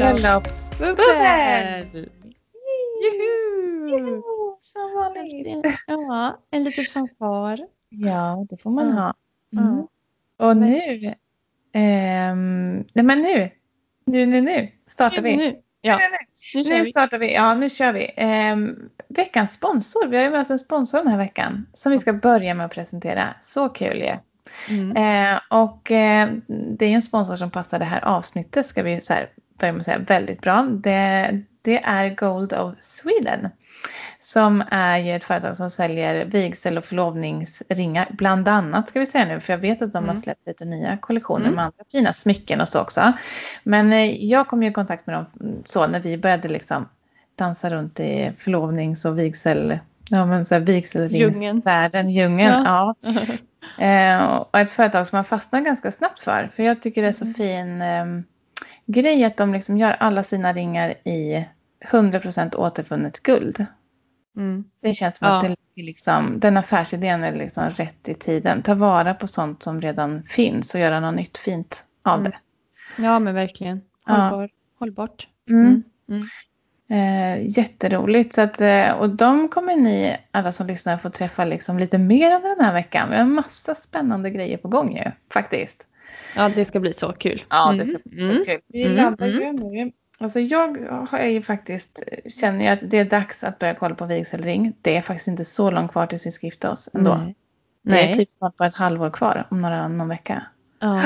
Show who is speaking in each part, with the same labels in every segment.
Speaker 1: Bröllopsbubbel! Juhu!
Speaker 2: Som vanligt.
Speaker 1: Ja, en liten fanfar.
Speaker 2: Ja, det får man
Speaker 1: Ja.
Speaker 2: ha. Mm. Och nu, ehm, nej men nu, nu, nu, nu startar vi.
Speaker 1: Nu,
Speaker 2: Ja.
Speaker 1: nu
Speaker 2: Nu
Speaker 1: vi.
Speaker 2: startar vi, ja nu kör vi. Ehm, veckans sponsor, vi har ju med oss en sponsor den här veckan som vi ska börja med att presentera. Så kul ju.
Speaker 1: Mm.
Speaker 2: Eh, och eh, det är ju en sponsor som passar det här avsnittet ska vi så här, börja med att säga väldigt bra. Det, det är Gold of Sweden. Som är ju ett företag som säljer vigsel och förlovningsringar. Bland annat ska vi säga nu. För jag vet att de har
Speaker 1: Mm.
Speaker 2: släppt lite nya kollektioner
Speaker 1: Mm.
Speaker 2: med andra fina smycken och så också. Men eh, jag kom ju i kontakt med dem så när vi började liksom dansa runt i förlovnings och vigsel. Ja men så här vigselringsvärlden, djungeln.
Speaker 1: Ja.
Speaker 2: Ja. Eh, och ett företag som man fastnar ganska snabbt för. För jag tycker det är så
Speaker 1: Mm.
Speaker 2: fin eh, grej att de liksom gör alla sina ringar i 100% återfunnet guld.
Speaker 1: Mm.
Speaker 2: Det känns som
Speaker 1: Ja.
Speaker 2: att det liksom, den affärsidén är liksom rätt i tiden. Ta vara på sånt som redan finns och göra något nytt fint av
Speaker 1: Mm.
Speaker 2: det.
Speaker 1: Ja, men verkligen.
Speaker 2: Ja.
Speaker 1: Hållbar. Hållbart.
Speaker 2: Mm.
Speaker 1: Mm. Mm.
Speaker 2: Eh, jätteroligt. Så att, eh, och de kommer ni, alla som lyssnar, få träffa liksom lite mer av den här veckan. Vi har en massa spännande grejer på gång ju, faktiskt.
Speaker 1: Ja, det ska bli så kul.
Speaker 2: Ja,
Speaker 1: Mm.
Speaker 2: det ska bli
Speaker 1: Mm.
Speaker 2: så kul. Vi
Speaker 1: Mm,
Speaker 2: laddar ju
Speaker 1: mm.
Speaker 2: nu. Alltså jag har ju faktiskt, känner ju att det är dags att börja kolla på vigselring. Det är faktiskt inte så långt kvar tills vi ska gifta oss ändå.
Speaker 1: Nej.
Speaker 2: Det är
Speaker 1: Nej.
Speaker 2: typ snart bara ett halvår kvar, om några, någon vecka.
Speaker 1: Ja.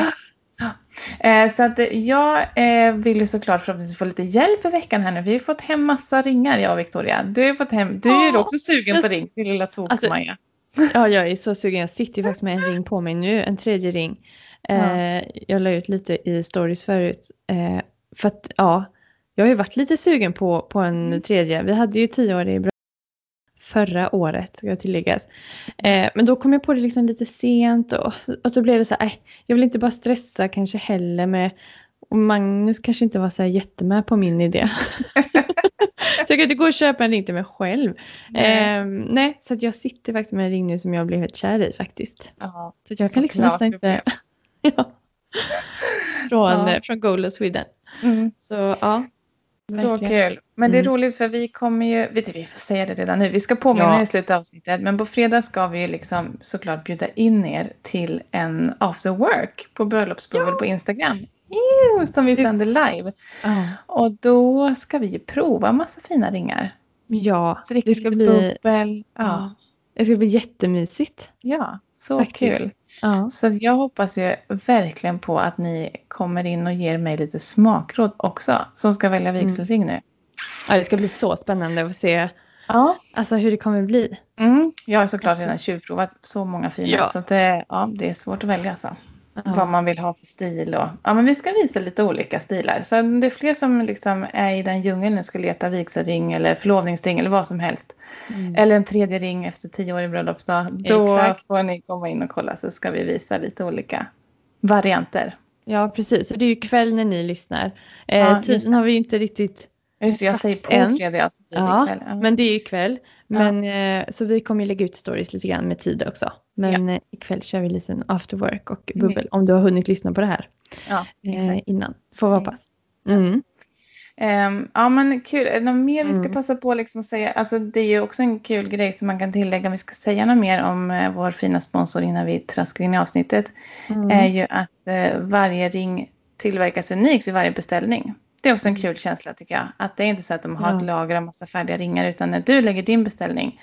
Speaker 2: Eh, så att jag eh, vill ju såklart förhoppningsvis få lite hjälp i veckan här nu. Vi har fått hem massa ringar, jag och Victoria. Du har fått hem, du är ju också sugen på ring, din lilla tok-Maja.
Speaker 1: Alltså, ja, jag är så sugen. Jag sitter ju faktiskt med en ring på mig nu. En tredje ring. Eh, jag la ut lite i stories förut. Eh, för att, ja, jag har ju varit lite sugen på, på en
Speaker 2: Mm.
Speaker 1: tredje. Vi hade ju tio år i bröllop förra året, ska tilläggas. Eh, men då kom jag på det liksom lite sent och, och så blev det så här, "Aj, jag vill inte bara stressa kanske heller med och Magnus kanske inte var så här jättemed på min idé. så jag kan inte gå och köpa en ring till mig själv.
Speaker 2: Nej.
Speaker 1: Ehm, nej, så jag sitter faktiskt med en ring nu som jag blev helt kär i faktiskt.
Speaker 2: Ja,
Speaker 1: Så jag kan liksom nästan inte... ja. Från,
Speaker 2: Ja.
Speaker 1: eh, från Goal of Sweden.
Speaker 2: mm.
Speaker 1: Så ja.
Speaker 2: Så kul. Men det är
Speaker 1: Mm.
Speaker 2: roligt för vi kommer ju, vet du, vi får säga det redan nu, vi ska påminna
Speaker 1: Ja.
Speaker 2: i slutet av avsnittet, men på fredag ska vi ju liksom såklart bjuda in er till en after work på bröllopsbubbel på Instagram. Ew, som vi sänder live.
Speaker 1: Ja.
Speaker 2: Och då ska vi ju prova massa fina ringar.
Speaker 1: ja,
Speaker 2: Så det
Speaker 1: ska bli...
Speaker 2: bubbel. Ja,
Speaker 1: Ja. Det ska bli jättemysigt.
Speaker 2: ja så
Speaker 1: Faktiskt.
Speaker 2: kul.
Speaker 1: Ja.
Speaker 2: Så jag hoppas ju verkligen på att ni kommer in och ger mig lite smakråd också, som ska välja
Speaker 1: Mm.
Speaker 2: vigselring nu.
Speaker 1: ja, det ska bli så spännande att se
Speaker 2: Ja.
Speaker 1: alltså, hur det kommer bli.
Speaker 2: Mm, jag har såklart redan tjuvprovat så många fina
Speaker 1: Ja.
Speaker 2: så det, ja, det är svårt att välja alltså. Vad man vill ha för stil och ja men vi ska visa lite olika stilar. Så det är fler som liksom är i den djungeln nu ska leta vigselring eller förlovningsring eller vad som helst.
Speaker 1: Mm.
Speaker 2: Eller en tredje ring efter tio år i bröllopsdag. Då
Speaker 1: Exakt.
Speaker 2: får ni komma in och kolla så ska vi visa lite olika varianter.
Speaker 1: Ja, precis. Och det är ju kväll när ni lyssnar. Eh,
Speaker 2: Ja,
Speaker 1: tiden har vi inte riktigt...
Speaker 2: Just jag säger på
Speaker 1: en.
Speaker 2: fredag. Så det
Speaker 1: Ja.
Speaker 2: Ja.
Speaker 1: men det är ju kväll. Men, eh, så vi kommer ju lägga ut stories lite grann med tid också. Men eh, ikväll kör vi lite after work och
Speaker 2: Mm.
Speaker 1: bubbel. Om du har hunnit lyssna på det här
Speaker 2: ja,
Speaker 1: eh, innan. Får vi hoppas. Mm.
Speaker 2: Ehm, ja men kul. Är det något mer vi ska
Speaker 1: Mm.
Speaker 2: passa på liksom att säga? Alltså det är ju också en kul grej som man kan tillägga om vi ska säga något mer om eh, vår fina sponsor innan vi traskar in i avsnittet.
Speaker 1: Mm.
Speaker 2: Är ju att eh, varje ring tillverkas unikt vid varje beställning. Det är också en
Speaker 1: Mm.
Speaker 2: kul känsla tycker jag. Att det är inte så att de har
Speaker 1: Ja.
Speaker 2: ett lager av massa färdiga ringar utan när du lägger din beställning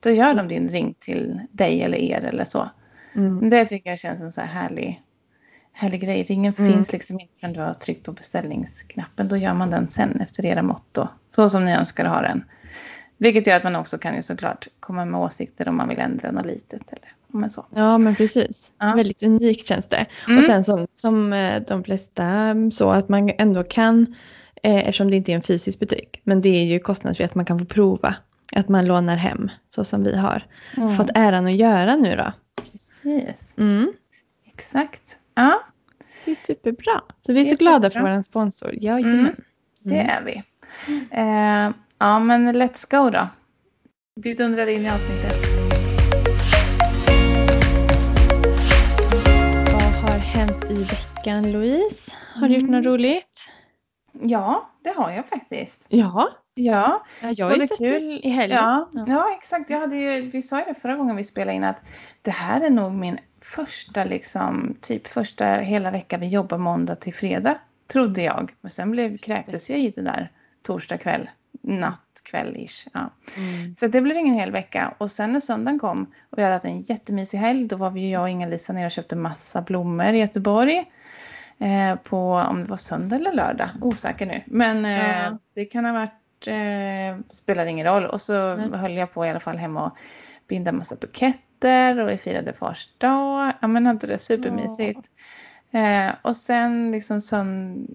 Speaker 2: då gör de din ring till dig eller er eller så.
Speaker 1: Mm.
Speaker 2: Det tycker jag känns en så här härlig, härlig grej. Ringen
Speaker 1: Mm.
Speaker 2: finns liksom inte förrän du har tryckt på beställningsknappen. Då gör man den sen efter era mått då. Så som ni önskar ha den. Vilket gör att man också kan ju såklart komma med åsikter om man vill ändra något litet. Eller, men så.
Speaker 1: Ja, men precis.
Speaker 2: Ja.
Speaker 1: Väldigt unikt känns det.
Speaker 2: Mm.
Speaker 1: Och sen som, som eh, de flesta mm, så att man ändå kan, eh, eftersom det inte är en fysisk butik, men det är ju kostnadsfritt att man kan få prova. Att man lånar hem, så som vi har
Speaker 2: Mm.
Speaker 1: fått äran att göra nu då.
Speaker 2: Precis,
Speaker 1: Mm.
Speaker 2: exakt. Ja,
Speaker 1: Det är superbra. Så vi är
Speaker 2: Det
Speaker 1: så
Speaker 2: är
Speaker 1: glada för vår sponsor. Jajamän.
Speaker 2: det
Speaker 1: Mm.
Speaker 2: är vi. Eh, ja, men let's go då. Vi dundrar in i avsnittet.
Speaker 1: I veckan Louise? Har du gjort något
Speaker 2: Mm.
Speaker 1: roligt?
Speaker 2: Ja, det har jag faktiskt.
Speaker 1: Ja.
Speaker 2: Ja,
Speaker 1: ja jag har ju sett
Speaker 2: kul?
Speaker 1: i helgen.
Speaker 2: ja,
Speaker 1: Ja.
Speaker 2: ja exakt. Jag hade ju, vi sa ju det förra gången vi spelade in att det här är nog min första, liksom, typ första hela vecka vi jobbar måndag till fredag. Trodde jag. Men sen blev, kräktes jag i det där torsdag kväll, natt kväll-ish. Ja.
Speaker 1: Mm.
Speaker 2: Så det blev ingen hel vecka. Och sen när söndagen kom och vi hade haft en jättemysig helg. Då var vi jag och Inga-Lisa nere och köpte massa blommor i Göteborg. Eh, på om det var söndag eller lördag. Osäker nu. Men eh,
Speaker 1: Ja.
Speaker 2: det kan ha varit. Eh, spelar ingen roll. Och så
Speaker 1: Nej.
Speaker 2: höll jag på i alla fall hemma och binda massa buketter. Och vi firade fars dag. Ja men hade det supermysigt. Eh, och sen liksom sönd...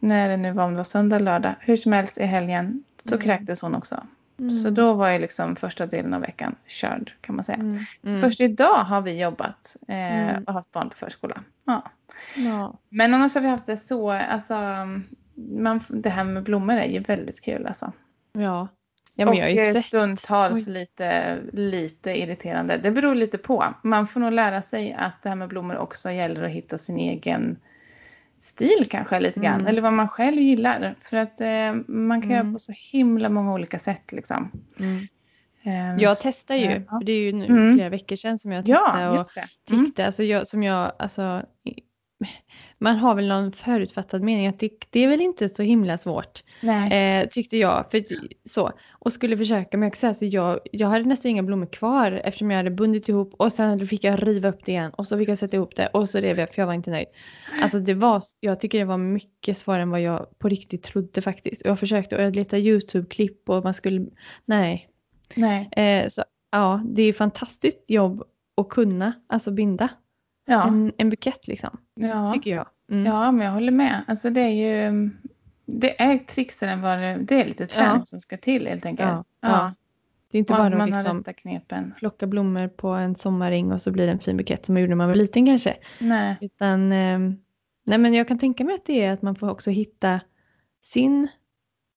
Speaker 2: när det nu var om det var söndag eller lördag. Hur som helst i helgen. Så
Speaker 1: Mm.
Speaker 2: kräktes hon också.
Speaker 1: Mm.
Speaker 2: Så då var ju liksom första delen av veckan körd kan man säga.
Speaker 1: Mm. Mm.
Speaker 2: Först idag har vi jobbat eh,
Speaker 1: Mm.
Speaker 2: och haft barn på förskola. Ja.
Speaker 1: Ja.
Speaker 2: Men annars har vi haft det så, alltså man, det här med blommor är ju väldigt kul alltså.
Speaker 1: Ja. Ja, men
Speaker 2: och
Speaker 1: jag har ju
Speaker 2: eh, stundtals
Speaker 1: Oj.
Speaker 2: lite, lite irriterande. Det beror lite på. Man får nog lära sig att det här med blommor också gäller att hitta sin egen stil kanske lite grann.
Speaker 1: Mm.
Speaker 2: Eller vad man själv gillar. För att eh, man kan göra
Speaker 1: Mm.
Speaker 2: på så himla många olika sätt liksom.
Speaker 1: Mm.
Speaker 2: Ehm,
Speaker 1: Jag testar ju.
Speaker 2: ja.
Speaker 1: för Det är ju nu
Speaker 2: Mm.
Speaker 1: flera veckor sedan som jag testade.
Speaker 2: Ja,
Speaker 1: och.
Speaker 2: Mm.
Speaker 1: tyckte, alltså jag, som jag, alltså, man har väl någon förutfattad mening att det, det är väl inte så himla svårt, eh, tyckte jag. För, så, och skulle försöka, men jag kan säga så jag, jag hade nästan inga blommor kvar eftersom jag hade bundit ihop och sen fick jag riva upp det igen och så fick jag sätta ihop det och så rev jag för jag var inte nöjd. Alltså det var, jag tycker det var mycket svårare än vad jag på riktigt trodde faktiskt. Och jag försökte och jag letade YouTube-klipp och man skulle, nej.
Speaker 2: Nej.
Speaker 1: Eh, så ja, det är fantastiskt jobb att kunna, alltså binda
Speaker 2: Ja.
Speaker 1: en, en bukett liksom,
Speaker 2: Ja.
Speaker 1: tycker jag. Mm.
Speaker 2: ja, men jag håller med. Alltså det är ju... Det är trixigare än vad det... Det är lite träning
Speaker 1: Ja.
Speaker 2: som ska till helt enkelt.
Speaker 1: Ja,
Speaker 2: Ja.
Speaker 1: Det är inte bara
Speaker 2: att
Speaker 1: att
Speaker 2: man har
Speaker 1: liksom
Speaker 2: knepen.
Speaker 1: plocka blommor på en sommaräng och så blir det en fin bukett som man gjorde när man var liten kanske.
Speaker 2: Nej.
Speaker 1: Utan, ehm, nej men jag kan tänka mig att det är att man får också hitta sin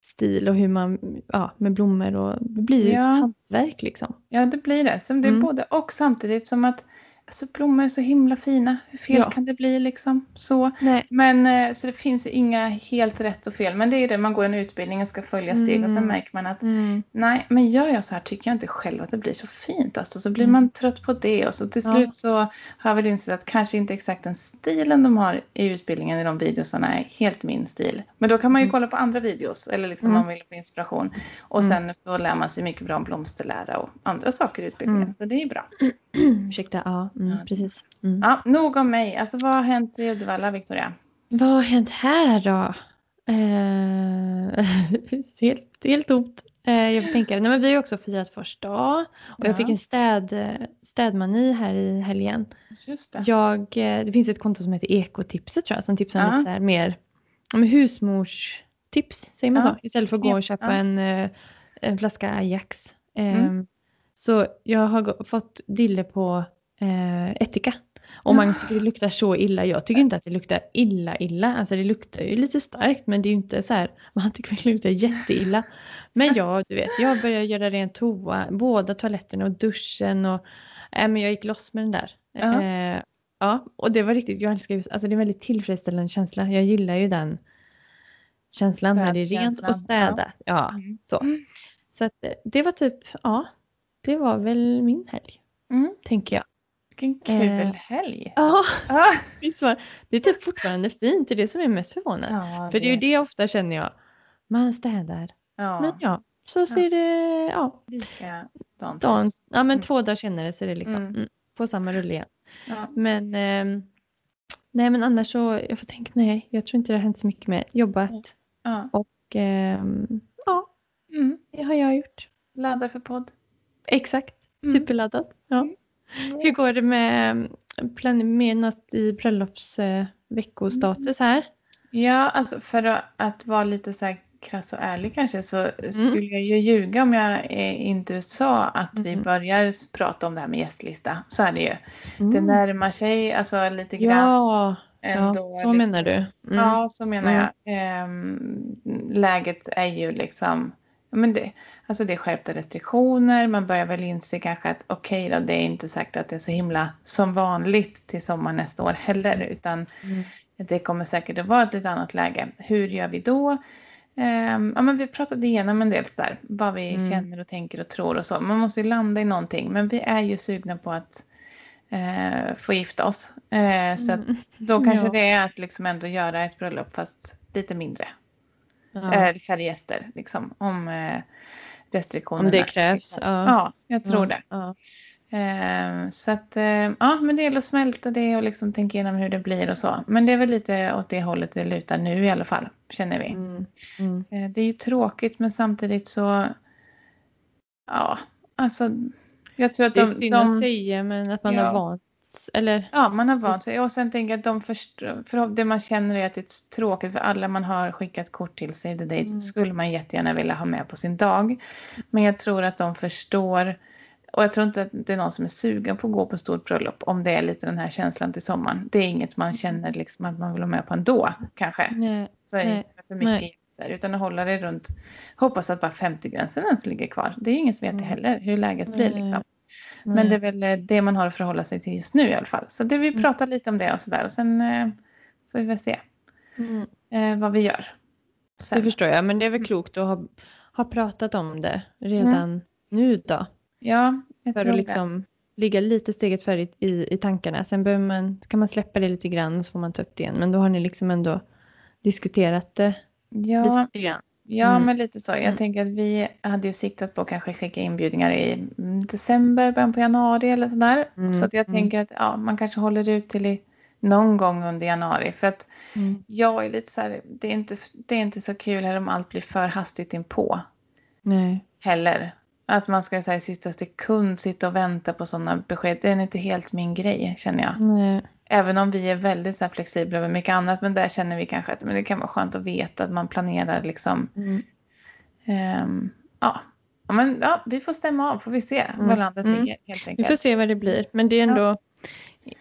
Speaker 1: stil och hur man, ja med blommor och det blir ju
Speaker 2: Ja.
Speaker 1: ett hantverk liksom.
Speaker 2: Ja, det blir det. Som det är
Speaker 1: Mm.
Speaker 2: både och samtidigt som att alltså, blommor är så himla fina. Hur fel
Speaker 1: Ja.
Speaker 2: kan det bli liksom? Så.
Speaker 1: Nej.
Speaker 2: Men eh, så det finns ju inga helt rätt och fel. Men det är det, man går en utbildning och ska följa steg och sen
Speaker 1: Mm.
Speaker 2: märker man att
Speaker 1: Mm.
Speaker 2: nej, men gör jag så här tycker jag inte själv att det blir så fint. Alltså, så blir
Speaker 1: Mm.
Speaker 2: man trött på det och så till
Speaker 1: Ja.
Speaker 2: slut så har jag väl insett att kanske inte exakt den stilen de har i utbildningen i de videosarna är helt min stil. Men då kan man ju
Speaker 1: Mm.
Speaker 2: kolla på andra videos eller liksom
Speaker 1: Mm.
Speaker 2: om man vill få inspiration. Och
Speaker 1: Mm.
Speaker 2: sen då lär man sig mycket bra om blomsterlära och andra saker i utbildningen.
Speaker 1: Mm.
Speaker 2: Så det är bra.
Speaker 1: Ursäkta, ja, mm, precis. Mm.
Speaker 2: Ja, nog om mig. Alltså vad har hänt i Uddevalla, Victoria?
Speaker 1: Vad har hänt här då? Eh, helt, helt tomt. Eh, jag får tänka, nej men vi har också firat första dag och jag
Speaker 2: Ja.
Speaker 1: fick en städ, städmani här i helgen.
Speaker 2: Just det.
Speaker 1: Jag, eh, det finns ett konto som heter Ekotipset tror jag som tipsar om
Speaker 2: Ja.
Speaker 1: lite så här mer husmorstips, säger man
Speaker 2: Ja.
Speaker 1: så? Istället för att gå och köpa en, eh, en flaska Ajax. Eh,
Speaker 2: Mm.
Speaker 1: Så jag har fått dille på eh, ättika. Och Magnus tycker det luktar så illa. Jag tycker inte att det luktar illa illa. Alltså det luktar ju lite starkt men det är ju inte så här. Man tycker det luktar jätteilla. Men ja, du vet, jag började göra rent toa, båda toaletterna och duschen och äh, men jag gick loss med den där.
Speaker 2: Ja.
Speaker 1: Eh, ja, och det var riktigt, jag älskar ju, alltså det är en väldigt tillfredsställande känsla. Jag gillar ju den känslan när det är rent och städat. Ja,
Speaker 2: Mm.
Speaker 1: så.
Speaker 2: Mm.
Speaker 1: Så att eh, det var typ, ja, det var väl min helg,
Speaker 2: Mm.
Speaker 1: tänker jag.
Speaker 2: Vilken kul
Speaker 1: Eh.
Speaker 2: helg.
Speaker 1: Ja. Det är typ fortfarande fint, det är det som är mest förvånande.
Speaker 2: Ja,
Speaker 1: För det är ju det ofta känner jag, man städar.
Speaker 2: Ja,
Speaker 1: Men ja, så ser det, ja,
Speaker 2: likadant.
Speaker 1: dagen, ja men
Speaker 2: Mm.
Speaker 1: två dagar senare så är det liksom
Speaker 2: Mm.
Speaker 1: mm, på samma rulle igen.
Speaker 2: Ja.
Speaker 1: Men ehm, nej men annars så, jag får tänka, nej, jag tror inte det har hänt så mycket med jobbat.
Speaker 2: Ja.
Speaker 1: Och ehm, ja,
Speaker 2: Mm.
Speaker 1: det har jag gjort.
Speaker 2: Laddar för podd.
Speaker 1: Exakt,
Speaker 2: Mm.
Speaker 1: superladdat. Ja. Hur går det med, med något i bröllopsveckostatus här?
Speaker 2: Ja, alltså för att, vara lite så här krass och ärlig kanske så
Speaker 1: Mm.
Speaker 2: skulle jag ju ljuga om jag eh, inte sa att vi
Speaker 1: Mm.
Speaker 2: börjar s- prata om det här med gästlista. Så är det ju. Det
Speaker 1: Mm.
Speaker 2: närmar sig alltså lite grann
Speaker 1: Ja, ja,
Speaker 2: ändå.
Speaker 1: så
Speaker 2: lite-
Speaker 1: menar du. Mm.
Speaker 2: Ja, så menar
Speaker 1: Mm.
Speaker 2: jag. Ehm, läget är ju liksom men det, alltså det är skärpta restriktioner. Man börjar väl inse kanske att okej okay då, det är inte säkert att det är så himla som vanligt till sommar nästa år heller. Utan mm. det kommer säkert att vara ett lite annat läge. Hur gör vi då? Um, ja, men vi pratade igenom en del där, vad vi mm. känner och tänker och tror och så. Man måste ju landa i någonting, men vi är ju sugna på att uh, få gifta oss. Uh, så mm. då kanske ja. det är att liksom ändå göra ett bröllop fast lite mindre. Ja. Eller färre gäster, liksom, om uh, restriktionerna.
Speaker 1: Om det krävs.
Speaker 2: Ja, ja jag tror det. Eh, så att, eh, ja, men det gäller att smälta det och liksom tänka igenom hur det blir och så. Men det är väl lite åt det hållet det lutar nu i alla fall, känner vi. Mm. Mm. Eh, det är ju tråkigt men samtidigt så, ja, alltså. Jag tror att
Speaker 1: det är
Speaker 2: de,
Speaker 1: synd de, att säga men att man ja. har vant eller?
Speaker 2: Ja, man har vant sig. Och sen tänker jag att de förstår, för det man känner är att det är tråkigt för alla man har skickat kort till the Date mm. skulle man jättegärna vilja ha med på sin dag. Men jag tror att de förstår och jag tror inte att det är någon som är sugen på att gå på stort bröllop om det är lite den här känslan till sommaren. Det är inget man känner liksom att man vill ha med på ändå kanske. Nej, så är det för mycket nej. gäster. Utan att hålla det runt, hoppas att bara 50-gränsen ens ligger kvar. Det är ingen som vet mm. heller hur läget blir. Liksom. Men det är väl eh, det man har att förhålla sig till just nu i alla fall. Så det vi mm. pratar lite om det och sådär. Och sen eh, får vi väl se mm. eh, vad vi gör.
Speaker 1: Sen. Det förstår jag. Men det är väl mm. klokt att ha, ha pratat om det redan mm. nu då.
Speaker 2: Ja,
Speaker 1: jag för tror att liksom det. ligga lite steget före i, i tankarna. Sen behöver man, kan man släppa det lite grann och så får man ta upp det igen. Men då har ni liksom ändå diskuterat det
Speaker 2: ja. lite grann. Ja, mm. men lite så. Jag mm. tänker att vi hade ju siktat på att kanske skicka inbjudningar i december, början på januari eller sådär. Mm. Så att jag mm. tänker att ja, man kanske håller ut till i någon gång under januari. För att mm. jag är lite så här, det är, inte, det är inte så kul här om allt blir för hastigt inpå.
Speaker 1: Nej.
Speaker 2: Heller. Att man ska säga sista sekund sitta och vänta på sådana besked. Det är inte helt min grej känner jag.
Speaker 1: Nej.
Speaker 2: Även om vi är väldigt så flexibla med mycket annat. Men där känner vi kanske att men det kan vara skönt att veta att man planerar liksom. Mm. Um, ja. Ja. men ja, vi får stämma av. Får vi se mm. var landet mm. ligger helt enkelt.
Speaker 1: Vi får se vad det blir. Men det är ändå ja.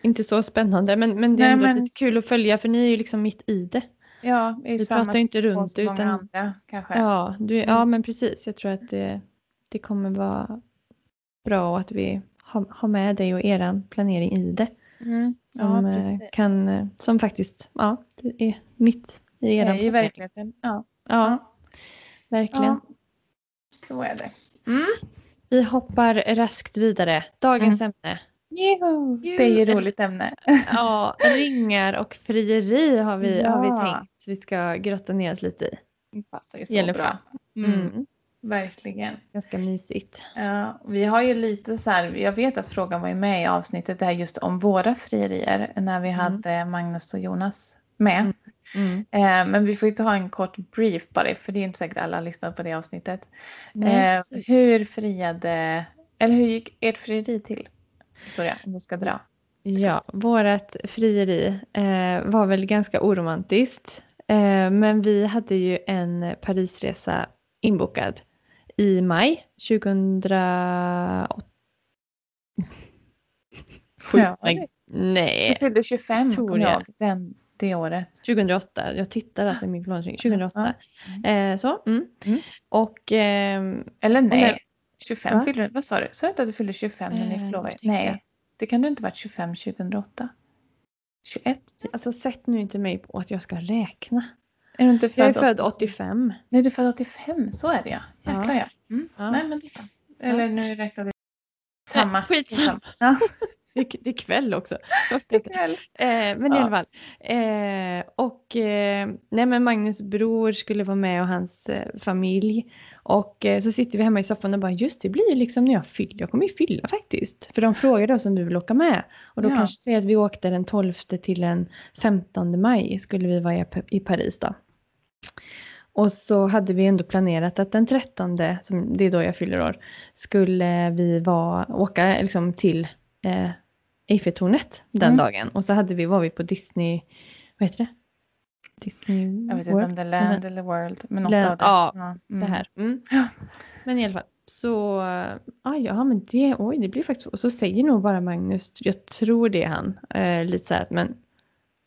Speaker 1: inte så spännande. Men, men det är Nej, ändå men... lite kul att följa. För ni är ju liksom mitt i det.
Speaker 2: Ja,
Speaker 1: i vi pratar inte runt
Speaker 2: utan. Andra, kanske.
Speaker 1: Ja, du, ja, mm. men precis. Jag tror att det det kommer vara bra att vi har, har med dig och er planering i det.
Speaker 2: Mm.
Speaker 1: Som, ja, eh, kan, eh, som faktiskt ja, är mitt i er
Speaker 2: I verkligheten. Ja.
Speaker 1: ja, verkligen. Ja,
Speaker 2: så är det.
Speaker 1: Mm. Vi hoppar raskt vidare. Dagens mm. ämne.
Speaker 2: Juhu. Det är ju roligt ämne.
Speaker 1: ja, ringar och frieri har vi, ja. har vi tänkt vi ska grotta ner oss lite i.
Speaker 2: Det passar ju så Gäller bra. Mm. mm. Verkligen.
Speaker 1: Ganska mysigt.
Speaker 2: Ja, vi har ju lite så här, jag vet att frågan var ju med i avsnittet där just om våra frierier när vi mm. hade Magnus och Jonas med. Mm. Mm. Eh, men vi får ju ta en kort brief bara för det är inte säkert alla har lyssnat på det avsnittet. Nej, eh, hur friade, eller hur gick ert frieri till? Victoria, om vi ska dra.
Speaker 1: Ja, vårat frieri eh, var väl ganska oromantiskt. Eh, men vi hade ju en Parisresa inbokad i maj 2008.
Speaker 2: Ja,
Speaker 1: nej.
Speaker 2: Du fyllde 25 kommer jag den, det året.
Speaker 1: 2008. Jag tittar alltså i min planering. 2008. Mm. Eh, så. Mm. Mm. Och... Eh,
Speaker 2: Eller nej. 25 va? fyllde Vad sa du? Sa du inte att du fyllde 25 när ni förlovade Nej. Det kan du inte varit 25 2008. 21?
Speaker 1: Typ. Alltså sätt nu inte mig på att jag ska räkna.
Speaker 2: Är du inte född
Speaker 1: jag är född 85.
Speaker 2: Nej, du är född 85. Så är det ja. Jäklar ja. Mm. ja. Nej, men liksom. Eller nu räknade vi samma.
Speaker 1: Skit ja. Det är kväll också.
Speaker 2: Det är kväll.
Speaker 1: Eh, men ja. i alla fall. Eh, och eh, nej men Magnus bror skulle vara med och hans eh, familj. Och eh, så sitter vi hemma i soffan och bara just det blir liksom när jag fyller. Jag kommer ju fylla faktiskt. För de frågade oss om vi vill åka med. Och då ja. kanske säger att vi åkte den 12 till den 15 maj skulle vi vara i Paris då. Och så hade vi ändå planerat att den 13, som det är då jag fyller år, skulle vi vara, åka liksom till eh, Eiffeltornet den mm. dagen. Och så hade vi, var vi på Disney, vad heter det?
Speaker 2: Disney Jag vet inte om det är Land eller World. Men något
Speaker 1: Land,
Speaker 2: av det.
Speaker 1: Ja, mm. det här. Mm. Men i alla fall. Så ah, ja, men det, oj, det blir faktiskt... Och så säger nog bara Magnus, jag tror det är han, eh, lite så här, men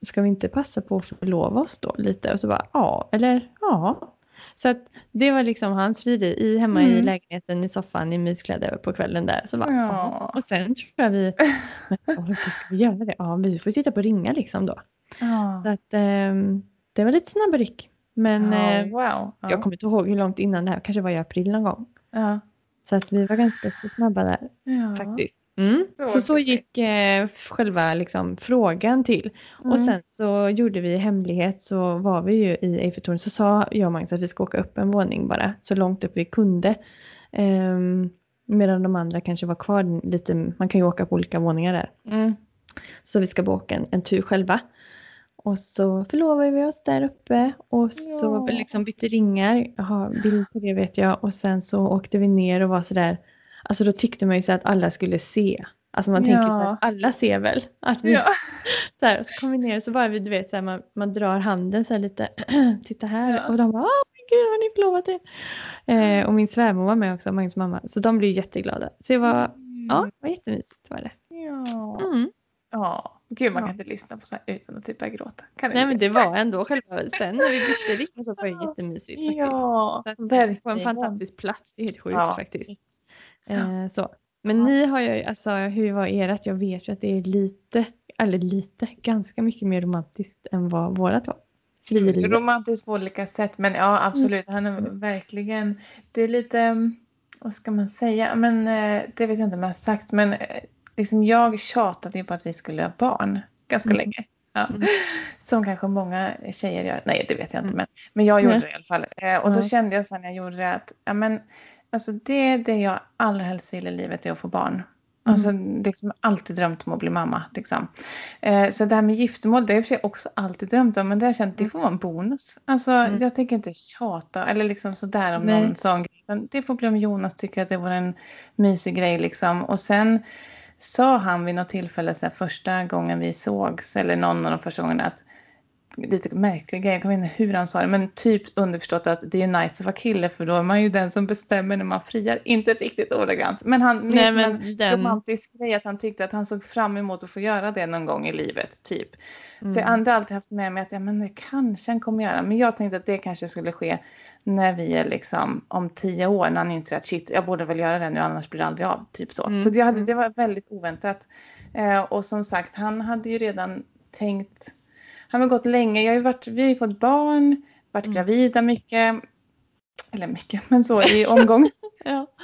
Speaker 1: ska vi inte passa på att förlova oss då lite? Och så bara, ja, eller ja. Så att det var liksom hans frieri i, hemma i
Speaker 2: Mm.
Speaker 1: lägenheten i soffan i myskläder på kvällen där. Så bara,
Speaker 2: Ja.
Speaker 1: Och sen tror jag vi, men hur ska vi göra det? Ja, vi får titta på ringa liksom då.
Speaker 2: Ja.
Speaker 1: Så att ehm, det var lite snabba ryck. Men eh,
Speaker 2: wow. Ja.
Speaker 1: jag kommer inte ihåg hur långt innan det här, kanske var i april någon gång.
Speaker 2: ja.
Speaker 1: Så att vi var ganska så snabba där faktiskt. Mm. Så så gick eh, själva liksom, frågan till. Och
Speaker 2: Mm.
Speaker 1: sen så gjorde vi hemlighet så var vi ju i Eiffeltornet så sa jag och Magnus att vi ska åka upp en våning bara så långt upp vi kunde. Ehm, medan de andra kanske var kvar lite, man kan ju åka på olika våningar där.
Speaker 2: Mm.
Speaker 1: Så vi ska bara åka en, en tur själva. Och så förlovade vi oss där uppe och så
Speaker 2: Ja.
Speaker 1: liksom bytte ringar. Jag har bild på det vet jag. Och sen så åkte vi ner och var sådär. Alltså då tyckte man ju så att alla skulle se. Alltså man tänker ju så
Speaker 2: Ja.
Speaker 1: att alla ser väl att vi
Speaker 2: Ja.
Speaker 1: så här, och så kom vi ner och så bara vi, du vet så här, man, man drar handen så här lite, titta här
Speaker 2: Ja.
Speaker 1: och de bara, åh men gud har ni förlovat er? Eh, och min svärmor var med också, Magnus mamma, så de blev jätteglada. Så det var, ja, det var jättemysigt var det.
Speaker 2: Ja.
Speaker 1: Mm.
Speaker 2: ja. Gud, man
Speaker 1: Ja.
Speaker 2: kan inte lyssna på så här utan att typ börja gråta. Kan
Speaker 1: Nej
Speaker 2: inte.
Speaker 1: men det var ändå själva, sen när vi bytte riktning så var det jättemysigt faktiskt.
Speaker 2: Ja,
Speaker 1: att, på
Speaker 2: verkligen.
Speaker 1: en fantastisk plats, det är helt sjukt
Speaker 2: Ja,
Speaker 1: faktiskt.
Speaker 2: Shit.
Speaker 1: Eh, så. Men
Speaker 2: Ja.
Speaker 1: ni har ju, alltså hur var ert? Jag vet ju att det är lite, eller lite, ganska mycket mer romantiskt än vad vårat var. Frieriet.
Speaker 2: Romantiskt på olika sätt, men ja absolut. Han är verkligen, det är lite, mm, vad ska man säga, men eh, det vet jag inte om jag har sagt, men eh, liksom jag tjatade ju på att vi skulle ha barn ganska
Speaker 1: Mm.
Speaker 2: länge. Ja.
Speaker 1: Mm.
Speaker 2: Som kanske många tjejer gör. Nej, det vet jag inte, men, men jag gjorde det i alla fall. Och då
Speaker 1: Ja.
Speaker 2: kände jag sen när jag gjorde det att ja, men, alltså det, det jag allra helst vill i livet är att få barn. Alltså, det är liksom alltid drömt om att bli mamma. Liksom. Eh, så det här med giftermål, det har jag för sig också alltid drömt om. Men det har jag känt, det får vara en bonus. Alltså,
Speaker 1: Mm.
Speaker 2: Jag tänker inte tjata eller liksom sådär om
Speaker 1: Nej.
Speaker 2: någon sån grej. Det får bli om Jonas tycker att det vore en mysig grej. Liksom. Och sen sa han vid något tillfälle, så här, första gången vi sågs, eller någon av de första gångerna, att lite märklig grej, jag kommer inte hur han sa det, men typ underförstått att det är nice att vara kille för då är man ju den som bestämmer när man friar. Inte riktigt ordagrant, men han
Speaker 1: Nej
Speaker 2: en
Speaker 1: men den,
Speaker 2: romantisk grej att han tyckte att han såg fram emot att få göra det någon gång i livet. typ. Så jag
Speaker 1: mm.
Speaker 2: har alltid haft med mig att ja, men det kanske han kommer göra. Men jag tänkte att det kanske skulle ske när vi är liksom om tio år när han inser att shit, jag borde väl göra det nu annars blir det aldrig av. Typ så.
Speaker 1: Mm,
Speaker 2: Så jag hade,
Speaker 1: mm.
Speaker 2: det var väldigt oväntat. Eh, och som sagt, han hade ju redan tänkt. Han har gått länge. Jag har varit, vi har ju fått barn, varit
Speaker 1: Mm.
Speaker 2: gravida mycket. Eller mycket, men så i omgång.
Speaker 1: ja.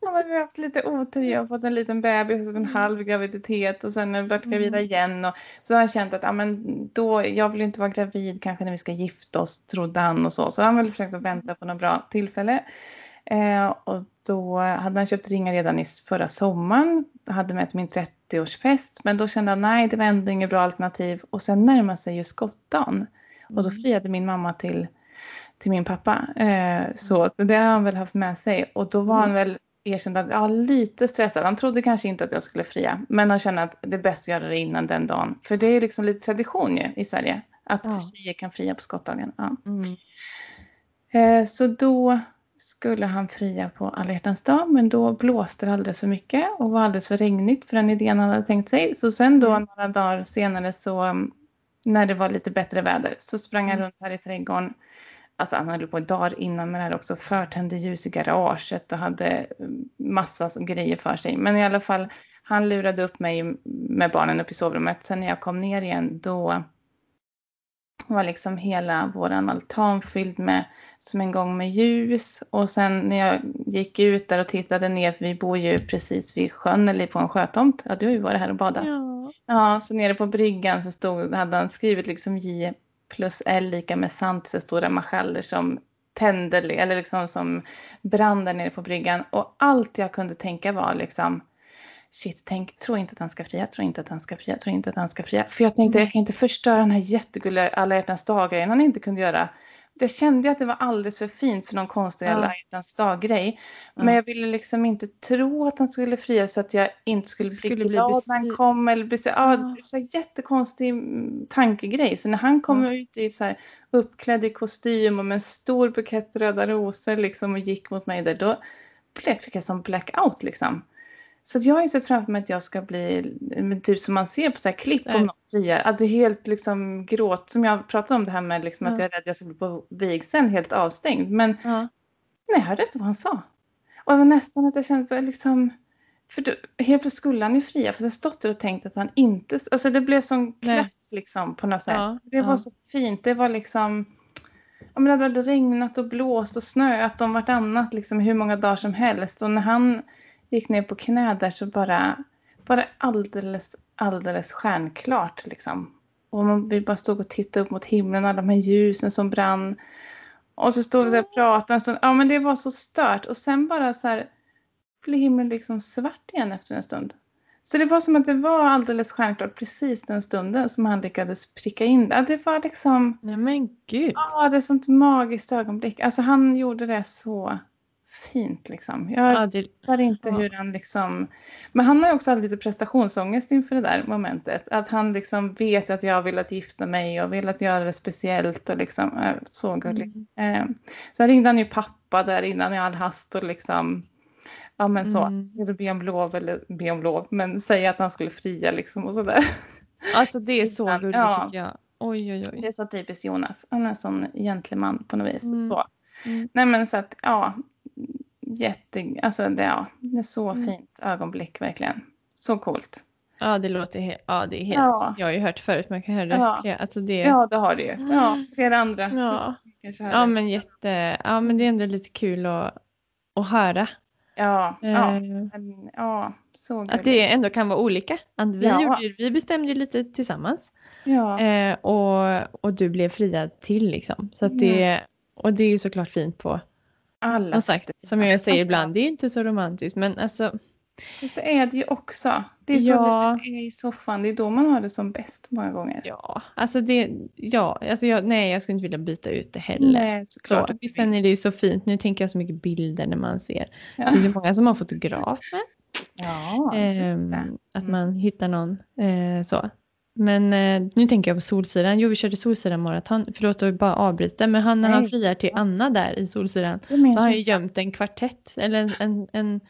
Speaker 2: Ja, men vi har haft lite otur. Jag har fått en liten bebis och en halv graviditet och sen har vi varit gravida
Speaker 1: Mm.
Speaker 2: igen. Och så har jag känt att ja, men då, jag vill inte vara gravid kanske när vi ska gifta oss, trodde han och så. Så han väl försökt att vänta på något bra tillfälle. Eh, och då hade han köpt ringar redan i förra sommaren. Hade med till min 30-årsfest. Men då kände han nej, det var ändå inget bra alternativ. Och sen närmade sig ju skottdagen. Och då
Speaker 1: Mm.
Speaker 2: friade min mamma till, till min pappa. Eh, så det har han väl haft med sig. Och då var
Speaker 1: Mm.
Speaker 2: han väl erkänd att ja, lite stressad. Han trodde kanske inte att jag skulle fria. Men han kände att det är bäst att göra det innan den dagen. För det är liksom lite tradition ju i Sverige. Att
Speaker 1: Ja.
Speaker 2: tjejer kan fria på skottdagen. Ja.
Speaker 1: Mm.
Speaker 2: Eh, så då skulle han fria på alla hjärtans dag. Men då blåste det alldeles för mycket. Och var alldeles för regnigt för den idén han hade tänkt sig. Så sen då
Speaker 1: Mm.
Speaker 2: några dagar senare så um, när det var lite bättre väder så sprang han
Speaker 1: Mm.
Speaker 2: runt här i trädgården. Alltså han höll på dagar innan med det här också. Förtände ljus i garaget och hade um, massa grejer för sig. Men i alla fall, han lurade upp mig med barnen upp i sovrummet. Sen när jag kom ner igen då var liksom hela våran altan fylld med som en gång med ljus. Och sen när jag gick ut där och tittade ner, för vi bor ju precis vid sjön eller på en sjötomt. Ja, du har ju varit här och badat.
Speaker 1: Ja.
Speaker 2: Ja, så nere på bryggan så stod, hade han skrivit liksom J plus L lika med sant, så stora marschaller som tände, eller liksom som brann där nere på bryggan. Och allt jag kunde tänka var liksom Shit, tänk, tro inte att han ska fria, tro inte att han ska fria, tro inte att han ska fria. För jag tänkte, jag kan inte förstöra den här jättegulliga alla hjärtans dag-grejen han inte kunde göra. Jag kände att det var alldeles för fint för någon konstig
Speaker 1: Ja.
Speaker 2: alla hjärtans dag-grej.
Speaker 1: Ja.
Speaker 2: Men jag ville liksom inte tro att han skulle fria så att jag inte skulle bli
Speaker 1: Skulle bli
Speaker 2: glad när han kom. Eller bli ja.
Speaker 1: Ja.
Speaker 2: det var så här jättekonstig mm, tankegrej. Så när han kom ut i så här, uppklädd i kostym och med en stor bukett röda rosor liksom, och gick mot mig där, då blev, fick jag som blackout. Liksom. Så att jag har ju sett framför mig att jag ska bli, men typ som man ser på så här klipp om någon friar, att det är helt liksom gråt, som jag pratade om det här med liksom att
Speaker 1: Ja.
Speaker 2: jag är rädd jag ska bli på vigseln helt avstängd. Men
Speaker 1: Ja.
Speaker 2: nej, jag hörde inte vad han sa. Och det var nästan att jag kände för liksom, för då, helt plötsligt skulle han ju fria, för jag stått där och tänkt att han inte, alltså det blev sån kraft liksom på något sätt.
Speaker 1: Ja,
Speaker 2: Det var
Speaker 1: ja.
Speaker 2: så fint, det var liksom, ja men det hade regnat och blåst och snöat om vartannat liksom hur många dagar som helst. Och när han gick ner på knä där så bara var det alldeles, alldeles stjärnklart liksom. Och man, vi bara stod och tittade upp mot himlen, alla de här ljusen som brann. Och så stod vi där och pratade en stund. Ja men det var så stört. Och sen bara så här blev himlen liksom svart igen efter en stund. Så det var som att det var alldeles stjärnklart precis den stunden som han lyckades pricka in det. Det var liksom,
Speaker 1: Nej men gud.
Speaker 2: ja det är ett sånt magiskt ögonblick. Alltså han gjorde det så fint liksom. Jag
Speaker 1: Ja, det,
Speaker 2: inte
Speaker 1: Ja.
Speaker 2: hur han liksom... Men han har ju också haft lite prestationsångest inför det där momentet. Att han liksom vet att jag vill att gifta mig och vill att göra det speciellt och liksom, äh, så gulligt.
Speaker 1: mm.
Speaker 2: Eh, sen ringde han ju pappa där innan i all hast och liksom, ja men så,
Speaker 1: Mm.
Speaker 2: skulle be om lov eller be om lov, men säga att han skulle fria liksom och sådär.
Speaker 1: Alltså det är så
Speaker 2: Ja.
Speaker 1: gulligt tycker jag. Oj oj
Speaker 2: Det
Speaker 1: oj.
Speaker 2: är så typiskt Jonas, han är en sån gentleman på något vis.
Speaker 1: Mm.
Speaker 2: Så.
Speaker 1: Mm.
Speaker 2: Nej men så att, ja, jätte, alltså det, ja, det är så
Speaker 1: Mm.
Speaker 2: fint ögonblick verkligen. Så coolt.
Speaker 1: Ja det låter helt, ja det är helt,
Speaker 2: Ja.
Speaker 1: jag har ju hört förut jag kan höra det
Speaker 2: Ja.
Speaker 1: Alltså det,
Speaker 2: Ja, det har du ju. Ja, flera andra.
Speaker 1: ja. Ja men jätte, ja men det är ändå lite kul att, att höra.
Speaker 2: ja, ja,
Speaker 1: Eh,
Speaker 2: men, ja, så
Speaker 1: Att det ändå kan vara olika. Att vi,
Speaker 2: Ja.
Speaker 1: gjorde, vi bestämde ju lite tillsammans.
Speaker 2: Ja,
Speaker 1: Eh, och, och du blev friad till liksom. Så att det, och det är ju såklart fint på,
Speaker 2: alla
Speaker 1: som sagt, som jag säger
Speaker 2: Alltså,
Speaker 1: ibland, det är inte så romantiskt men alltså,
Speaker 2: Fast det är det ju också. Det är så
Speaker 1: Ja.
Speaker 2: det är i soffan. Det är då man har det som bäst många gånger.
Speaker 1: ja, alltså det, ja, alltså jag, nej jag skulle inte vilja byta ut det heller.
Speaker 2: Nej,
Speaker 1: Så,
Speaker 2: såklart.
Speaker 1: och sen är det ju så fint, nu tänker jag så mycket bilder när man ser.
Speaker 2: Ja.
Speaker 1: Det finns ju många som har fotograf med.
Speaker 2: Ja,
Speaker 1: Ehm,
Speaker 2: det.
Speaker 1: att
Speaker 2: Mm.
Speaker 1: man hittar någon eh, så. Men eh, nu tänker jag på Solsidan. Jo, vi körde Solsidan maraton. Förlåt att bara avbryta. Men han, när han friar till Anna där i Solsidan. Då har han ju gömt en kvartett. Eller en, en, en,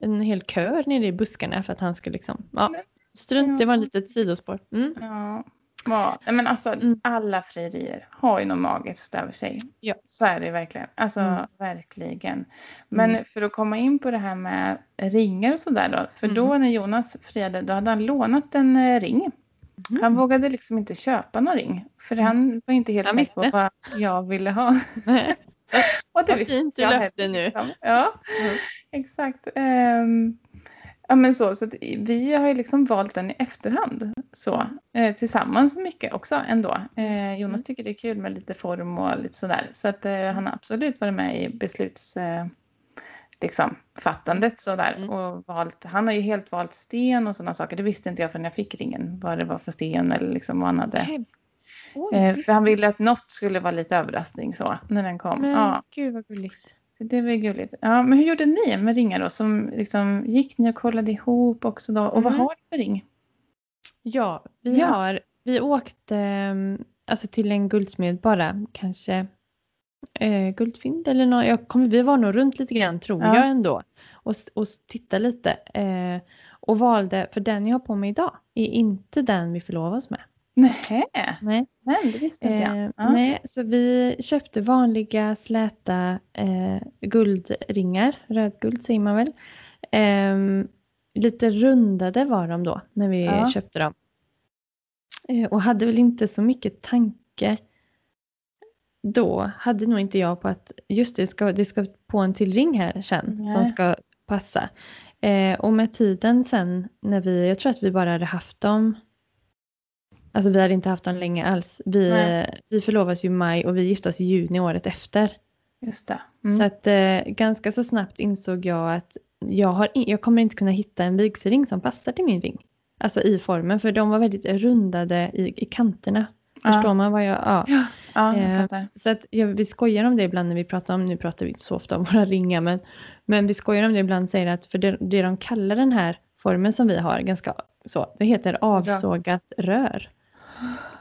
Speaker 1: en hel kör nere i buskarna för att han ska liksom. Ja, strunt, det var ett litet sidospår. Mm.
Speaker 2: Ja. Ja, men alltså
Speaker 1: Mm.
Speaker 2: alla frierier har ju något magiskt över sig.
Speaker 1: Ja.
Speaker 2: Så är det verkligen. Alltså
Speaker 1: Mm.
Speaker 2: verkligen. Men för att komma in på det här med ringar och sådär då. För
Speaker 1: Mm.
Speaker 2: då när Jonas friade då hade han lånat en eh, ring.
Speaker 1: Mm.
Speaker 2: Han vågade liksom inte köpa någon ring. För han var inte helt
Speaker 1: Han
Speaker 2: säker på vad jag ville ha. Och
Speaker 1: Vad
Speaker 2: visste
Speaker 1: fint du löpte nu.
Speaker 2: liksom. Ja,
Speaker 1: Mm.
Speaker 2: exakt. Ehm, ja, men så, så vi har ju liksom valt den i efterhand. Så, eh, tillsammans mycket också ändå. Eh, Jonas
Speaker 1: Mm.
Speaker 2: tycker det är kul med lite form och lite sådär. Så att eh, han har absolut varit med i besluts... Eh, liksom, fattandet sådär.
Speaker 1: Mm.
Speaker 2: Och valt, han har ju helt valt sten och sådana saker. Det visste inte jag förrän jag fick ringen. Vad det var för sten eller liksom vad han hade.
Speaker 1: Oj,
Speaker 2: Eh, för han ville att något skulle vara lite överraskning så när den kom.
Speaker 1: Men
Speaker 2: Ja,
Speaker 1: gud vad gulligt.
Speaker 2: det var gulligt. Ja, men hur gjorde ni med ringar då? Som liksom, gick ni och kollade ihop också då? Och vad
Speaker 1: Mm.
Speaker 2: har ni för ring?
Speaker 1: Ja, vi
Speaker 2: Ja.
Speaker 1: har, vi åkte mm, alltså till en guldsmed bara, kanske eh, guldfynd eller något. Jag kommer, vi var nog runt lite grann tror
Speaker 2: Ja.
Speaker 1: jag ändå och, och tittade lite eh, och valde, för den jag har på mig idag är inte den vi förlovar oss med.
Speaker 2: Nej,
Speaker 1: Nej.
Speaker 2: men det visste inte jag.
Speaker 1: Eh,
Speaker 2: Ja.
Speaker 1: nej, så vi köpte vanliga släta eh, guldringar, rödguld säger man väl. Ehm, lite rundade var de då när vi
Speaker 2: Ja.
Speaker 1: köpte dem. Eh, och hade väl inte så mycket tanke då, hade nog inte jag på att just det, ska, det ska på en till ring här sen som
Speaker 2: Nej.
Speaker 1: ska passa. Eh, och med tiden sen när vi, jag tror att vi bara hade haft dem Alltså vi hade inte haft dem länge alls. Vi,
Speaker 2: Nej.
Speaker 1: vi förlovades ju i maj och vi gifte oss i juni året efter.
Speaker 2: Just det. Mm.
Speaker 1: Så att eh, ganska så snabbt insåg jag att jag, har in, jag kommer inte kunna hitta en vigselring som passar till min ring. Alltså i formen, för de var väldigt rundade i, i kanterna.
Speaker 2: Ja.
Speaker 1: Förstår man vad jag... Ja.
Speaker 2: Ja, ja jag
Speaker 1: Eh,
Speaker 2: fattar.
Speaker 1: Så att, ja, vi skojar om det ibland när vi pratar om, nu pratar vi inte så ofta om våra ringar, men, men vi skojar om det ibland säger att för det, det de kallar den här formen som vi har, ganska så, det heter avsågat rör.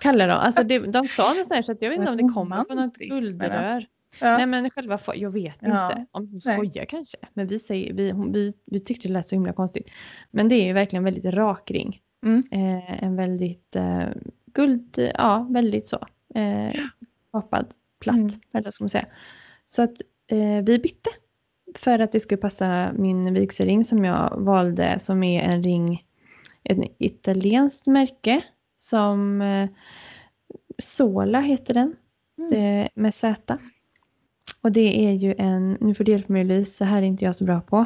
Speaker 1: Kallar de, alltså det, de sa något sånt här så att jag vet inte om det kommer på något guldrör.
Speaker 2: Ja.
Speaker 1: Nej men själva jag vet
Speaker 2: Ja.
Speaker 1: inte om hon
Speaker 2: Nej.
Speaker 1: skojar kanske. Men vi, säger, vi, hon, vi, vi tyckte det lät så himla konstigt. Men det är ju verkligen väldigt rak ring.
Speaker 2: Mm.
Speaker 1: Eh, en väldigt eh, guld, ja väldigt så. Eh, kapad, platt
Speaker 2: Mm.
Speaker 1: eller vad ska man säga. Så att eh, vi bytte. För att det skulle passa min vigselring som jag valde som är en ring, en italienskt märke som eh, Sola heter den.
Speaker 2: Mm.
Speaker 1: Det, med Z. Och det är ju en, nu får du hjälpa mig Louise, så här är inte jag så bra på.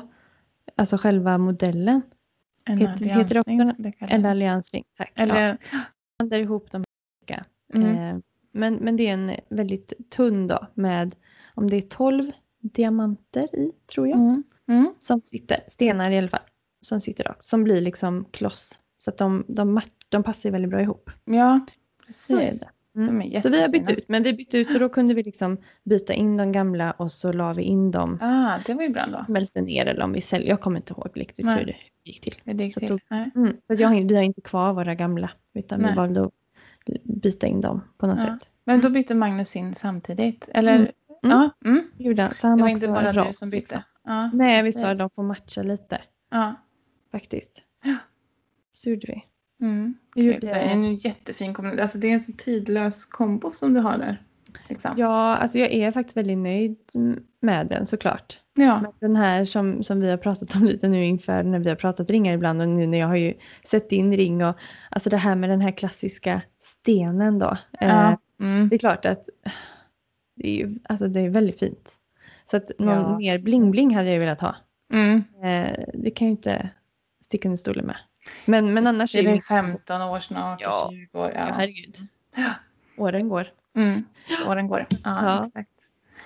Speaker 1: Alltså själva modellen.
Speaker 2: En
Speaker 1: Heter- heter också
Speaker 2: alliansring jag kalla
Speaker 1: Eller alliansring. Tack. Ja. Blandar ihop de olika.
Speaker 2: Mm.
Speaker 1: Eh, men, men det är en väldigt tunn då med om det är 12 diamanter i tror jag.
Speaker 2: mm. Mm.
Speaker 1: Som sitter, stenar i alla fall. Som sitter rakt. Som blir liksom kloss. Så att de, de, de passar väldigt bra ihop.
Speaker 2: Ja,
Speaker 1: Så är
Speaker 2: precis.
Speaker 1: det. Mm. Så vi har bytt ut. Men vi bytte ut och då kunde vi liksom byta in de gamla och så la vi in dem.
Speaker 2: Ah, det var ju bra då.
Speaker 1: Smälte ner eller om vi säljer. Jag kommer inte ihåg riktigt
Speaker 2: Nej.
Speaker 1: hur det gick till.
Speaker 2: Hur det gick
Speaker 1: Så
Speaker 2: till.
Speaker 1: tog-. Mm. Så jag, vi har inte kvar våra gamla. Utan
Speaker 2: Nej.
Speaker 1: vi valde att byta in dem på något
Speaker 2: Ja.
Speaker 1: sätt.
Speaker 2: Men då bytte Magnus in samtidigt? Eller?
Speaker 1: Mm.
Speaker 2: Ja. Mm.
Speaker 1: Han. Så han
Speaker 2: Det var inte bara du som bytte?
Speaker 1: liksom.
Speaker 2: Ja,
Speaker 1: Nej, vi sa att de får matcha lite
Speaker 2: Ja.
Speaker 1: faktiskt.
Speaker 2: Ja.
Speaker 1: Så gjorde vi.
Speaker 2: Mm.
Speaker 1: Gjorde-
Speaker 2: Det är en jättefin kombination. Alltså det är en så tidlös kombo som du har där. Liksom.
Speaker 1: Ja, alltså jag är faktiskt väldigt nöjd med den såklart.
Speaker 2: Ja.
Speaker 1: Men den här som, som vi har pratat om lite nu inför när vi har pratat ringar ibland och nu när jag har ju sett din ring och alltså det här med den här klassiska stenen då. Eh,
Speaker 2: Ja. Mm.
Speaker 1: det är klart att det är ju alltså det är väldigt fint. Så att någon
Speaker 2: Ja.
Speaker 1: mer bling-bling hade jag velat ha.
Speaker 2: Mm.
Speaker 1: Eh, det kan ju inte sticka under stolen med. Men, men annars
Speaker 2: Det är
Speaker 1: ju-
Speaker 2: 15 år snart,
Speaker 1: Ja.
Speaker 2: och 20 år.
Speaker 1: Ja,
Speaker 2: Ja.
Speaker 1: herregud.
Speaker 2: Ja.
Speaker 1: Åren går.
Speaker 2: Mm. Åren går. Ja,
Speaker 1: Ja.
Speaker 2: exakt.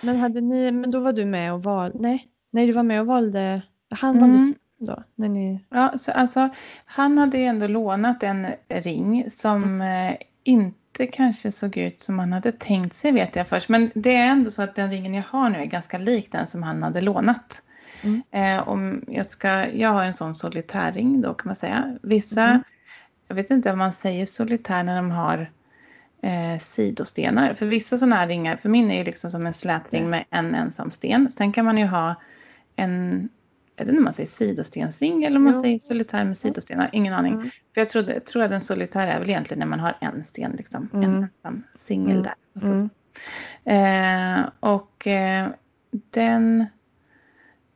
Speaker 1: Men, hade ni, men då var du med och valde, nej, nej du var med och valde, han
Speaker 2: Mm.
Speaker 1: valde då, när ni,
Speaker 2: Ja, så alltså, han hade ju ändå lånat en ring som eh, inte kanske såg ut som han hade tänkt sig vet jag först. Men det är ändå så att den ringen jag har nu är ganska lik den som han hade lånat.
Speaker 1: Mm.
Speaker 2: Eh, om jag, ska, jag har en sån solitärring då kan man säga. Vissa,
Speaker 1: Mm.
Speaker 2: jag vet inte om man säger solitär när de har eh, sidostenar. För vissa sådana här ringar, för min är ju liksom som en slätring med en ensam sten. Sen kan man ju ha en, jag vet inte om man säger sidostensring eller om man
Speaker 1: Jo.
Speaker 2: säger solitär med sidostenar. Ingen aning.
Speaker 1: Mm.
Speaker 2: För jag, trodde, jag tror att en solitär är väl egentligen när man har en sten, liksom. en
Speaker 1: Mm.
Speaker 2: ensam singel
Speaker 1: Mm.
Speaker 2: där.
Speaker 1: Mm.
Speaker 2: Eh, och eh, den...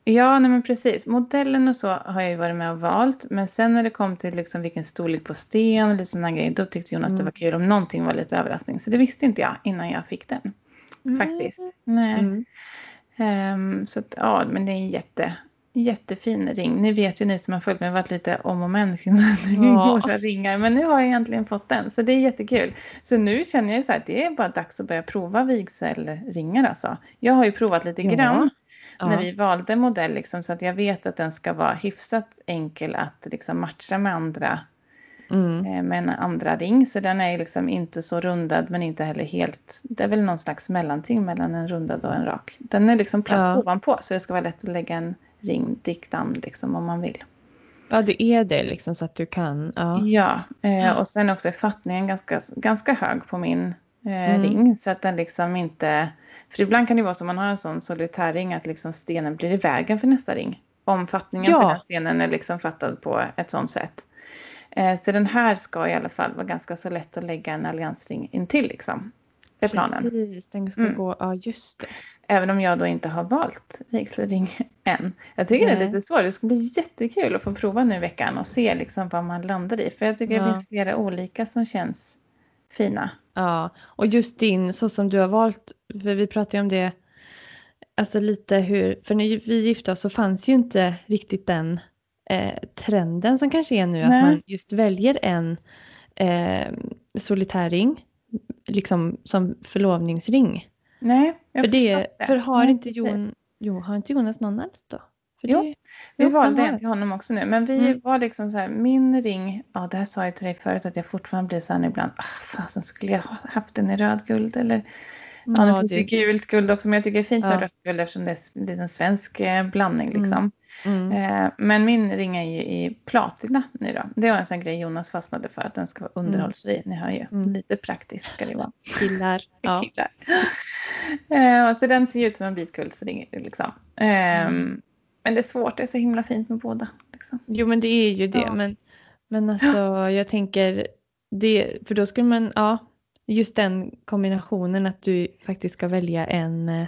Speaker 2: Ja, nej men precis. Modellen och så har jag ju varit med och valt. Men sen när det kom till liksom vilken storlek på sten och lite sådana grejer. Då tyckte Jonas det
Speaker 1: Mm.
Speaker 2: var kul om någonting var lite överraskning. Så det visste inte jag innan jag fick den. Faktiskt. Nej.
Speaker 1: Mm.
Speaker 2: Ehm, så att, ja, men det är en jätte, jättefin ring. Ni vet ju ni som har följt mig varit lite om och men kring
Speaker 1: Ja.
Speaker 2: våra ringar. Men nu har jag egentligen fått den. Så det är jättekul. Så nu känner jag så här att det är bara dags att börja prova vigselringar alltså. Jag har ju provat lite
Speaker 1: Ja.
Speaker 2: grann
Speaker 1: Ja.
Speaker 2: när vi valde modell liksom, så att jag vet att den ska vara hyfsat enkel att liksom matcha med andra
Speaker 1: Mm.
Speaker 2: eh, med en andra ring. Så den är liksom inte så rundad men inte heller helt. Det är väl någon slags mellanting mellan en rundad och en rak. Den är liksom platt
Speaker 1: Ja.
Speaker 2: ovanpå så det ska vara lätt att lägga en ring diktan liksom om man vill.
Speaker 1: ja, det är det liksom så att du kan, ja.
Speaker 2: Ja, eh, och sen också är fattningen ganska, ganska hög på min eh,
Speaker 1: Mm.
Speaker 2: ring. Så att den liksom inte... För ibland kan det vara så om man har en sån solitärring att liksom stenen blir i vägen för nästa ring. Om fattningen
Speaker 1: Ja.
Speaker 2: för den stenen är liksom fattad på ett sånt sätt. Eh, så den här ska i alla fall vara ganska så lätt att lägga en alliansring intill liksom. Det är planen.
Speaker 1: Precis, den ska
Speaker 2: Mm.
Speaker 1: gå, ja just det.
Speaker 2: Även om jag då inte har valt vigselring än. Jag tycker det är
Speaker 1: Nej.
Speaker 2: lite svårt. Det ska bli jättekul att få prova nu i veckan och se liksom vad man landar i. För jag tycker det
Speaker 1: Ja.
Speaker 2: finns flera olika som känns fina.
Speaker 1: Ja, och just din, så som du har valt, för vi pratade ju om det, alltså lite hur, för när vi gifte oss så fanns ju inte riktigt den eh, trenden som kanske är nu, att
Speaker 2: Nej.
Speaker 1: man just väljer en eh, solitärring, liksom som förlovningsring.
Speaker 2: Nej, jag
Speaker 1: för det,
Speaker 2: det.
Speaker 1: för har
Speaker 2: Nej,
Speaker 1: inte. Jon, jo, har inte Jonas någon alls då? För
Speaker 2: Jo,
Speaker 1: det,
Speaker 2: Vi
Speaker 1: Jo,
Speaker 2: valde en till honom också nu. Men vi
Speaker 1: Mm.
Speaker 2: var liksom så här, min ring, ja det här sa jag till dig förut att jag fortfarande blir så här ibland, ah, fasen skulle jag ha haft den i röd guld eller Ja, det finns ju gult guld också, men jag tycker det är fint med
Speaker 1: Ja.
Speaker 2: rött guld eftersom det är en liten svensk eh, blandning.
Speaker 1: Mm.
Speaker 2: Liksom.
Speaker 1: Mm.
Speaker 2: Eh, men min ring är ju i platina nu då. Det var en sån grej Jonas fastnade för, att den ska vara underhållsfri. Ni hör ju,
Speaker 1: Mm.
Speaker 2: lite praktiskt ska det vara.
Speaker 1: Killar. Ja.
Speaker 2: Killar. Eh, så den ser ju ut som en bitguldsring. Liksom. Eh,
Speaker 1: Mm.
Speaker 2: Men det är svårt, det är så himla fint med båda. Liksom.
Speaker 1: Jo men det är ju det. Men, men alltså jag tänker, det, för då skulle man, ja, just den kombinationen att du faktiskt ska välja en, eh,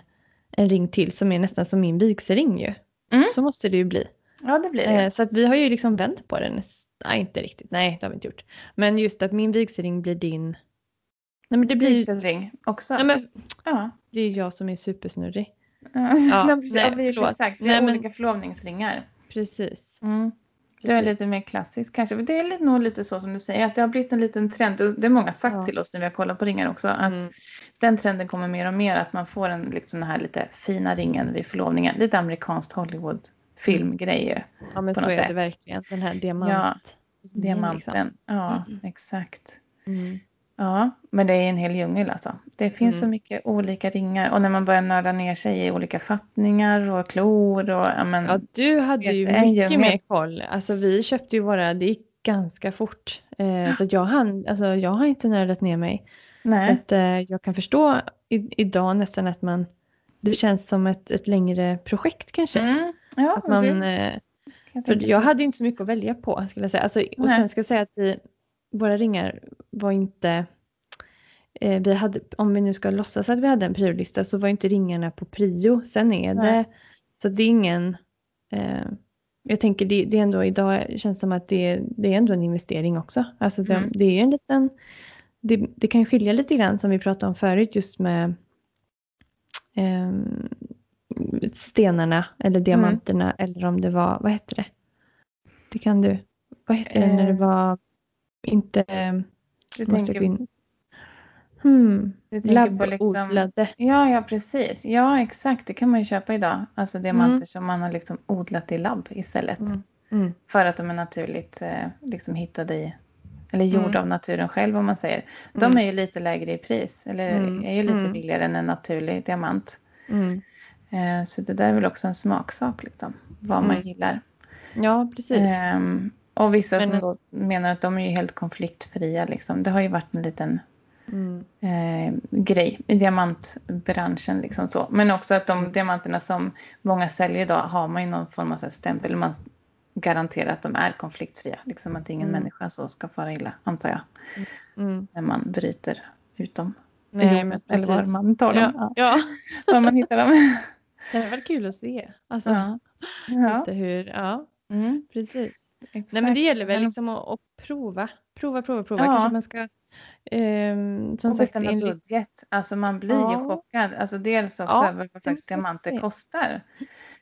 Speaker 1: en ring till som är nästan som min vigselring ju.
Speaker 2: Mm.
Speaker 1: Så måste det ju bli.
Speaker 2: Ja, det blir det.
Speaker 1: Eh, så att vi har ju liksom vänt på den. Nej, inte riktigt. Nej, det har vi inte gjort. Men just att min vigselring blir din. Nej, men det blir.
Speaker 2: Vigselring också.
Speaker 1: Nej, men
Speaker 2: Ja.
Speaker 1: det är ju jag som är supersnurrig.
Speaker 2: Ja,
Speaker 1: Ja,
Speaker 2: precis.
Speaker 1: nej,
Speaker 2: Ja, vi, exakt. Vi
Speaker 1: Nej,
Speaker 2: har
Speaker 1: men-
Speaker 2: olika förlovningsringar.
Speaker 1: Precis.
Speaker 2: Mm. Du är lite mer klassisk kanske. Det är lite, nog lite så som du säger, att det har blivit en liten trend. Det har många sagt
Speaker 1: Ja.
Speaker 2: till oss när vi har kollat på ringar också. Att
Speaker 1: Mm.
Speaker 2: den trenden kommer mer och mer. Att man får en, liksom den här lite fina ringen vid förlovningen. Lite amerikanskt Hollywood filmgrej.
Speaker 1: Ja, men så är
Speaker 2: sätt.
Speaker 1: det verkligen. Den här diamant.
Speaker 2: Diamanten. Ja,
Speaker 1: Mm.
Speaker 2: exakt.
Speaker 1: Mm.
Speaker 2: Ja, men det är en hel djungel alltså. Det finns så
Speaker 1: Mm.
Speaker 2: mycket olika ringar. Och när man börjar nörda ner sig i olika fattningar och klor och ja, men,
Speaker 1: Ja, du hade ju mycket mer koll. Alltså vi köpte ju våra, det gick ganska fort. Eh, så att jag, hann, alltså, jag har inte nördat ner mig. Så
Speaker 2: nej.
Speaker 1: att, eh, jag kan förstå i, idag nästan att man, det känns som ett, ett längre projekt kanske.
Speaker 2: Mm. Ja,
Speaker 1: Att man,
Speaker 2: det
Speaker 1: eh,
Speaker 2: jag
Speaker 1: för jag hade ju inte så mycket att välja på skulle jag säga. Alltså, och
Speaker 2: Nej.
Speaker 1: sen ska jag säga att vi, våra ringar var inte, eh, vi hade, om vi nu ska låtsas att vi hade en priolista så var inte ringarna på prio. Sen är det,
Speaker 2: Nej.
Speaker 1: så det är ingen, eh, jag tänker det, det är ändå idag känns som att det, det är ändå en investering också. Alltså det,
Speaker 2: Mm.
Speaker 1: det är ju en liten, det, det kan skilja lite grann som vi pratade om förut just med ehm, stenarna eller diamanterna eller om det var, vad heter det? Det kan du. Vad heter det när det
Speaker 2: Eh,
Speaker 1: var inte,
Speaker 2: Du
Speaker 1: måste jag
Speaker 2: tänker,
Speaker 1: in. Hmm,
Speaker 2: du tänker på liksom...
Speaker 1: labbodlade.
Speaker 2: Ja, ja, precis. Ja, exakt. Det kan man ju köpa idag. Alltså diamanter
Speaker 1: Mm.
Speaker 2: som man har liksom odlat i labb istället.
Speaker 1: Mm. Mm.
Speaker 2: För att de är naturligt eh, liksom hittade i, eller gjorda
Speaker 1: Mm.
Speaker 2: av naturen själv om man säger. De
Speaker 1: Mm.
Speaker 2: är ju lite lägre i pris, eller
Speaker 1: Mm.
Speaker 2: är ju lite
Speaker 1: Mm.
Speaker 2: billigare än en naturlig diamant.
Speaker 1: Mm.
Speaker 2: Eh, så det där är väl också en smaksak, liksom, vad man gillar.
Speaker 1: Ja, precis.
Speaker 2: Ehm, och vissa
Speaker 1: Men-
Speaker 2: som menar att de är helt konfliktfria. Liksom. Det har ju varit en liten
Speaker 1: Mm.
Speaker 2: eh, grej i diamantbranschen. Liksom så. Men också att
Speaker 1: Mm.
Speaker 2: de diamanterna som många säljer idag har man ju någon form av stämpel. Man garanterar att de är konfliktfria. Liksom att ingen
Speaker 1: Mm.
Speaker 2: människa så ska fara illa, antar jag.
Speaker 1: Mm.
Speaker 2: När man bryter ut dem.
Speaker 1: Nej, men
Speaker 2: eller var man tar dem.
Speaker 1: Ja.
Speaker 2: ja. Var man hittar dem.
Speaker 1: det är väl kul att se. Alltså,
Speaker 2: ja. Ja.
Speaker 1: lite hur, ja,
Speaker 2: Mm,
Speaker 1: precis.
Speaker 2: Exakt.
Speaker 1: Nej men det gäller väl liksom att, att prova. Prova, prova, prova.
Speaker 2: Ja.
Speaker 1: Kanske man ska, ehm, som
Speaker 2: och
Speaker 1: sagt,
Speaker 2: bestämma
Speaker 1: enligt,
Speaker 2: budget. Alltså man blir
Speaker 1: Ja.
Speaker 2: ju chockad. Alltså dels också
Speaker 1: Ja,
Speaker 2: över vad faktiskt diamanter
Speaker 1: säga.
Speaker 2: kostar.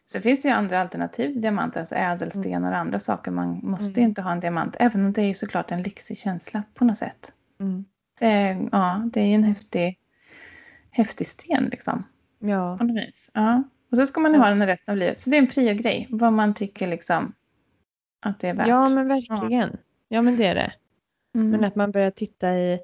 Speaker 2: Så finns det ju andra alternativ diamanter, alltså ädelstenar och andra saker. Man måste
Speaker 1: Mm.
Speaker 2: inte ha en diamant, även om det är såklart en lyxig känsla på något sätt.
Speaker 1: mm,
Speaker 2: Det är, ja, det är ju en häftig, häftig sten liksom.
Speaker 1: ja,
Speaker 2: På något vis. Ja. Och så ska man ju ha den resten av livet. Så det är en prio-grej, vad man tycker liksom att det är värt.
Speaker 1: ja men verkligen. Ja men det är det.
Speaker 2: Mm.
Speaker 1: Men att man börjar titta i,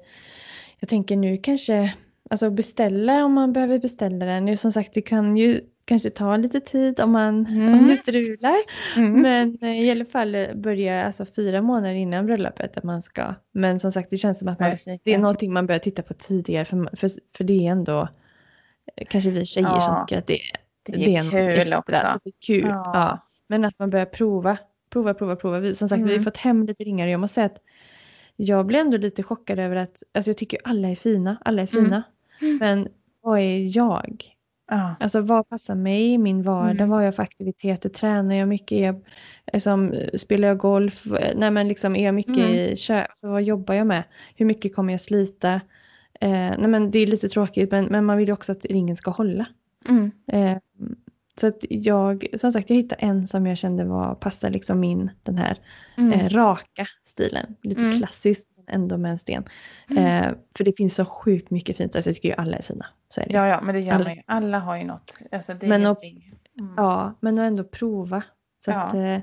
Speaker 1: jag tänker nu kanske, alltså beställa om man behöver beställa den. Nu som sagt det kan ju kanske ta lite tid om man
Speaker 2: Mm.
Speaker 1: om det strular.
Speaker 2: Mm.
Speaker 1: Men eh, i alla fall börja alltså fyra månader innan bröllopet att man ska. Men som sagt det känns som att man, det är någonting man börjar titta på tidigare för, för, för det är ändå eh, kanske vi tjejer som
Speaker 2: Ja,
Speaker 1: tycker att det,
Speaker 2: det är ju
Speaker 1: något
Speaker 2: kul också.
Speaker 1: Så det är kul.
Speaker 2: Ja.
Speaker 1: Ja. Men att man börjar prova, prova, prova, prova. Vi, som sagt vi har
Speaker 2: Mm.
Speaker 1: fått hem lite ringar och jag måste säga att jag blir ändå lite chockad över att, alltså jag tycker alla är fina, alla är
Speaker 2: Mm.
Speaker 1: fina.
Speaker 2: Mm.
Speaker 1: Men vad är jag?
Speaker 2: Ja.
Speaker 1: Alltså vad passar mig i min vardag?
Speaker 2: Mm.
Speaker 1: Vad har jag för aktiviteter? Tränar jag mycket? Är jag, liksom, spelar jag golf? Nej men liksom är jag mycket
Speaker 2: Mm.
Speaker 1: i kö? Alltså, vad jobbar jag med? Hur mycket kommer jag slita? Eh, nej men det är lite tråkigt men, men man vill ju också att ringen ska hålla.
Speaker 2: Mm.
Speaker 1: Eh, så att jag, som sagt jag hittade en som jag kände var, passar liksom min, den här
Speaker 2: Mm.
Speaker 1: eh, raka stilen. Lite
Speaker 2: Mm.
Speaker 1: klassiskt men ändå med en sten.
Speaker 2: Mm.
Speaker 1: Eh, för det finns så sjukt mycket fint, alltså jag tycker ju alla är fina. Så är det.
Speaker 2: Ja, ja, men det gör
Speaker 1: Alla-
Speaker 2: man ju. Alla har ju något. Alltså,
Speaker 1: Men
Speaker 2: ingenting. Mm.
Speaker 1: Ja, men att ändå prova. Så
Speaker 2: Ja.
Speaker 1: att eh,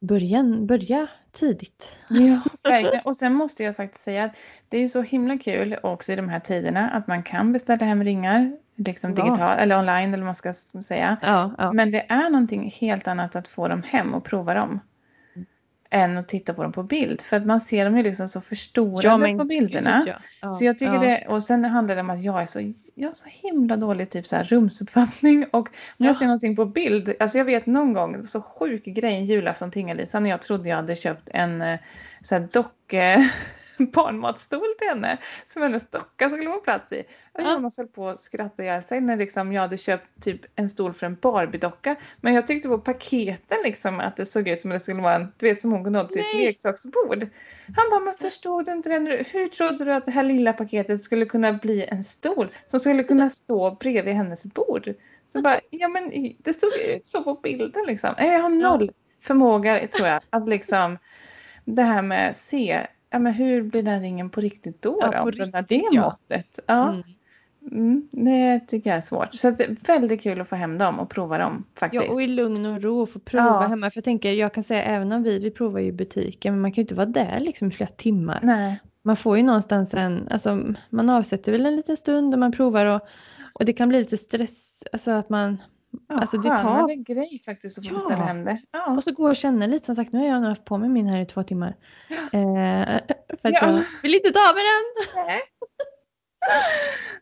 Speaker 1: börja, börja tidigt.
Speaker 2: Ja, verkligen. Och sen måste jag faktiskt säga att det är ju så himla kul också i de här tiderna att man kan beställa hem ringar liksom
Speaker 1: Ja.
Speaker 2: digital eller online eller vad man ska säga.
Speaker 1: Ja, ja.
Speaker 2: Men det är någonting helt annat att få dem hem och prova dem.
Speaker 1: Mm.
Speaker 2: Än att titta på dem på bild. För att man ser dem ju liksom så förstorade
Speaker 1: men
Speaker 2: på bilderna. Så jag tycker det, och sen handlar det om att jag är så, jag har så himla dålig typ så här rumsuppfattning och om jag
Speaker 1: Ja.
Speaker 2: ser någonting på bild, alltså jag vet någon gång, så sjuk grej en julafton till Inga-Lisa när jag trodde jag hade köpt en eh, så här docke barnmatstol till henne som hennes docka skulle få plats i. Och. Jonas höll på att skratta ihjäl sig när liksom jag hade köpt typ en stol för en Barbie-docka. Men jag tyckte på paketen liksom att det såg ut som att det skulle vara en, du vet som hon kunde ha sitt leksaksbord. Han bara, men förstod du inte det? nu? Hur trodde du att det här lilla paketet skulle kunna bli en stol som skulle kunna stå bredvid hennes bord? Så bara, ja men det såg ut så på bilden liksom. Nej, Jag har noll förmåga tror jag att liksom det här med se, ja men hur blir den ringen på riktigt då?
Speaker 1: Ja,
Speaker 2: då?
Speaker 1: på riktigt,
Speaker 2: det
Speaker 1: ja.
Speaker 2: måttet. Ja,
Speaker 1: Mm.
Speaker 2: mm, det tycker jag är svårt. Så det är väldigt kul att få hem dem och prova dem faktiskt.
Speaker 1: Ja, och i lugn och ro få prova
Speaker 2: Ja.
Speaker 1: hemma. För jag tänker, jag kan säga även om vi, vi provar ju i butiken, men man kan ju inte vara där liksom i flera timmar.
Speaker 2: Nej.
Speaker 1: Man får ju någonstans en, alltså man avsätter väl en liten stund och man provar och, och det kan bli lite stress, alltså att man,
Speaker 2: Ja,
Speaker 1: Alltså, det tar-
Speaker 2: grej faktiskt att få
Speaker 1: Ja.
Speaker 2: beställa hem det. Ja.
Speaker 1: och så gå och känna lite, som sagt nu har jag nog haft på mig min här i två timmar. Eh, för att
Speaker 2: Ja.
Speaker 1: jag vill inte ta med den!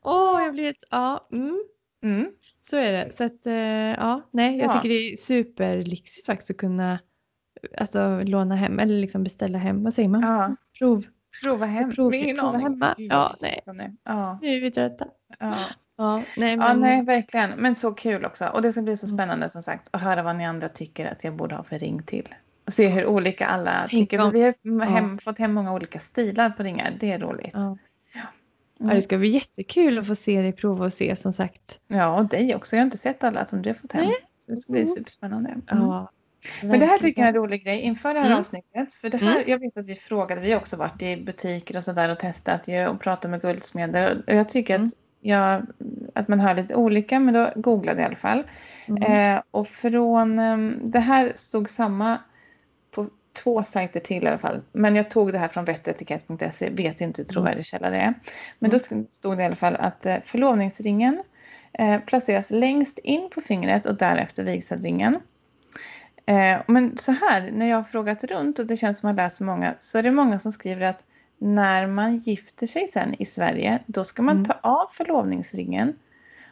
Speaker 1: Åh, jag blir ett, ja, mm.
Speaker 2: Mm.
Speaker 1: Så är det. Så att, eh, ja, nej, jag
Speaker 2: Ja.
Speaker 1: tycker det är superlyxigt faktiskt att kunna alltså, låna hem eller liksom beställa hem. Vad säger man?
Speaker 2: Ja.
Speaker 1: Prov.
Speaker 2: Prova hem.
Speaker 1: Prova
Speaker 2: aning.
Speaker 1: hemma. Ja, nej. Nu är vi trötta.
Speaker 2: Ja.
Speaker 1: Ja, nej,
Speaker 2: ja,
Speaker 1: men,
Speaker 2: nej, verkligen. Men så kul också. Och det ska bli så
Speaker 1: Mm.
Speaker 2: spännande som sagt att höra vad ni andra tycker att jag borde ha för ring till. Och se hur olika alla
Speaker 1: Tänk
Speaker 2: tycker.
Speaker 1: Om-
Speaker 2: vi har hem, fått hem många olika stilar på ringar. Det är roligt.
Speaker 1: ja. Ja,
Speaker 2: Mm.
Speaker 1: det ska bli jättekul att få se dig prova och se som sagt.
Speaker 2: Ja, och dig också. Jag har inte sett alla som du har fått hem.
Speaker 1: Nej.
Speaker 2: Så det ska bli
Speaker 1: Mm.
Speaker 2: superspännande. Mm.
Speaker 1: Ja,
Speaker 2: Men det här tycker jag är en rolig grej inför det här
Speaker 1: Mm.
Speaker 2: avsnittet. För det här, jag vet att vi frågade, vi har också varit i butiker och sådär och testat ju och pratat med guldsmeder. Och jag tycker
Speaker 1: Mm.
Speaker 2: att, jag, att man hör lite olika, men då googlade jag i alla fall.
Speaker 1: Mm.
Speaker 2: Eh, och från, ehm, det här stod samma på två sajter till i alla fall. Men jag tog det här från vettetikett.se, vet inte hur trovärdig källa det är. Men då stod det i alla fall att eh, förlovningsringen eh, placeras längst in på fingret och därefter vigselringen. Eh, men så här, när jag har frågat runt och det känns som att jag har läst många, så är det många som skriver att när man gifter sig sen i Sverige, då ska man
Speaker 1: Mm.
Speaker 2: ta av förlovningsringen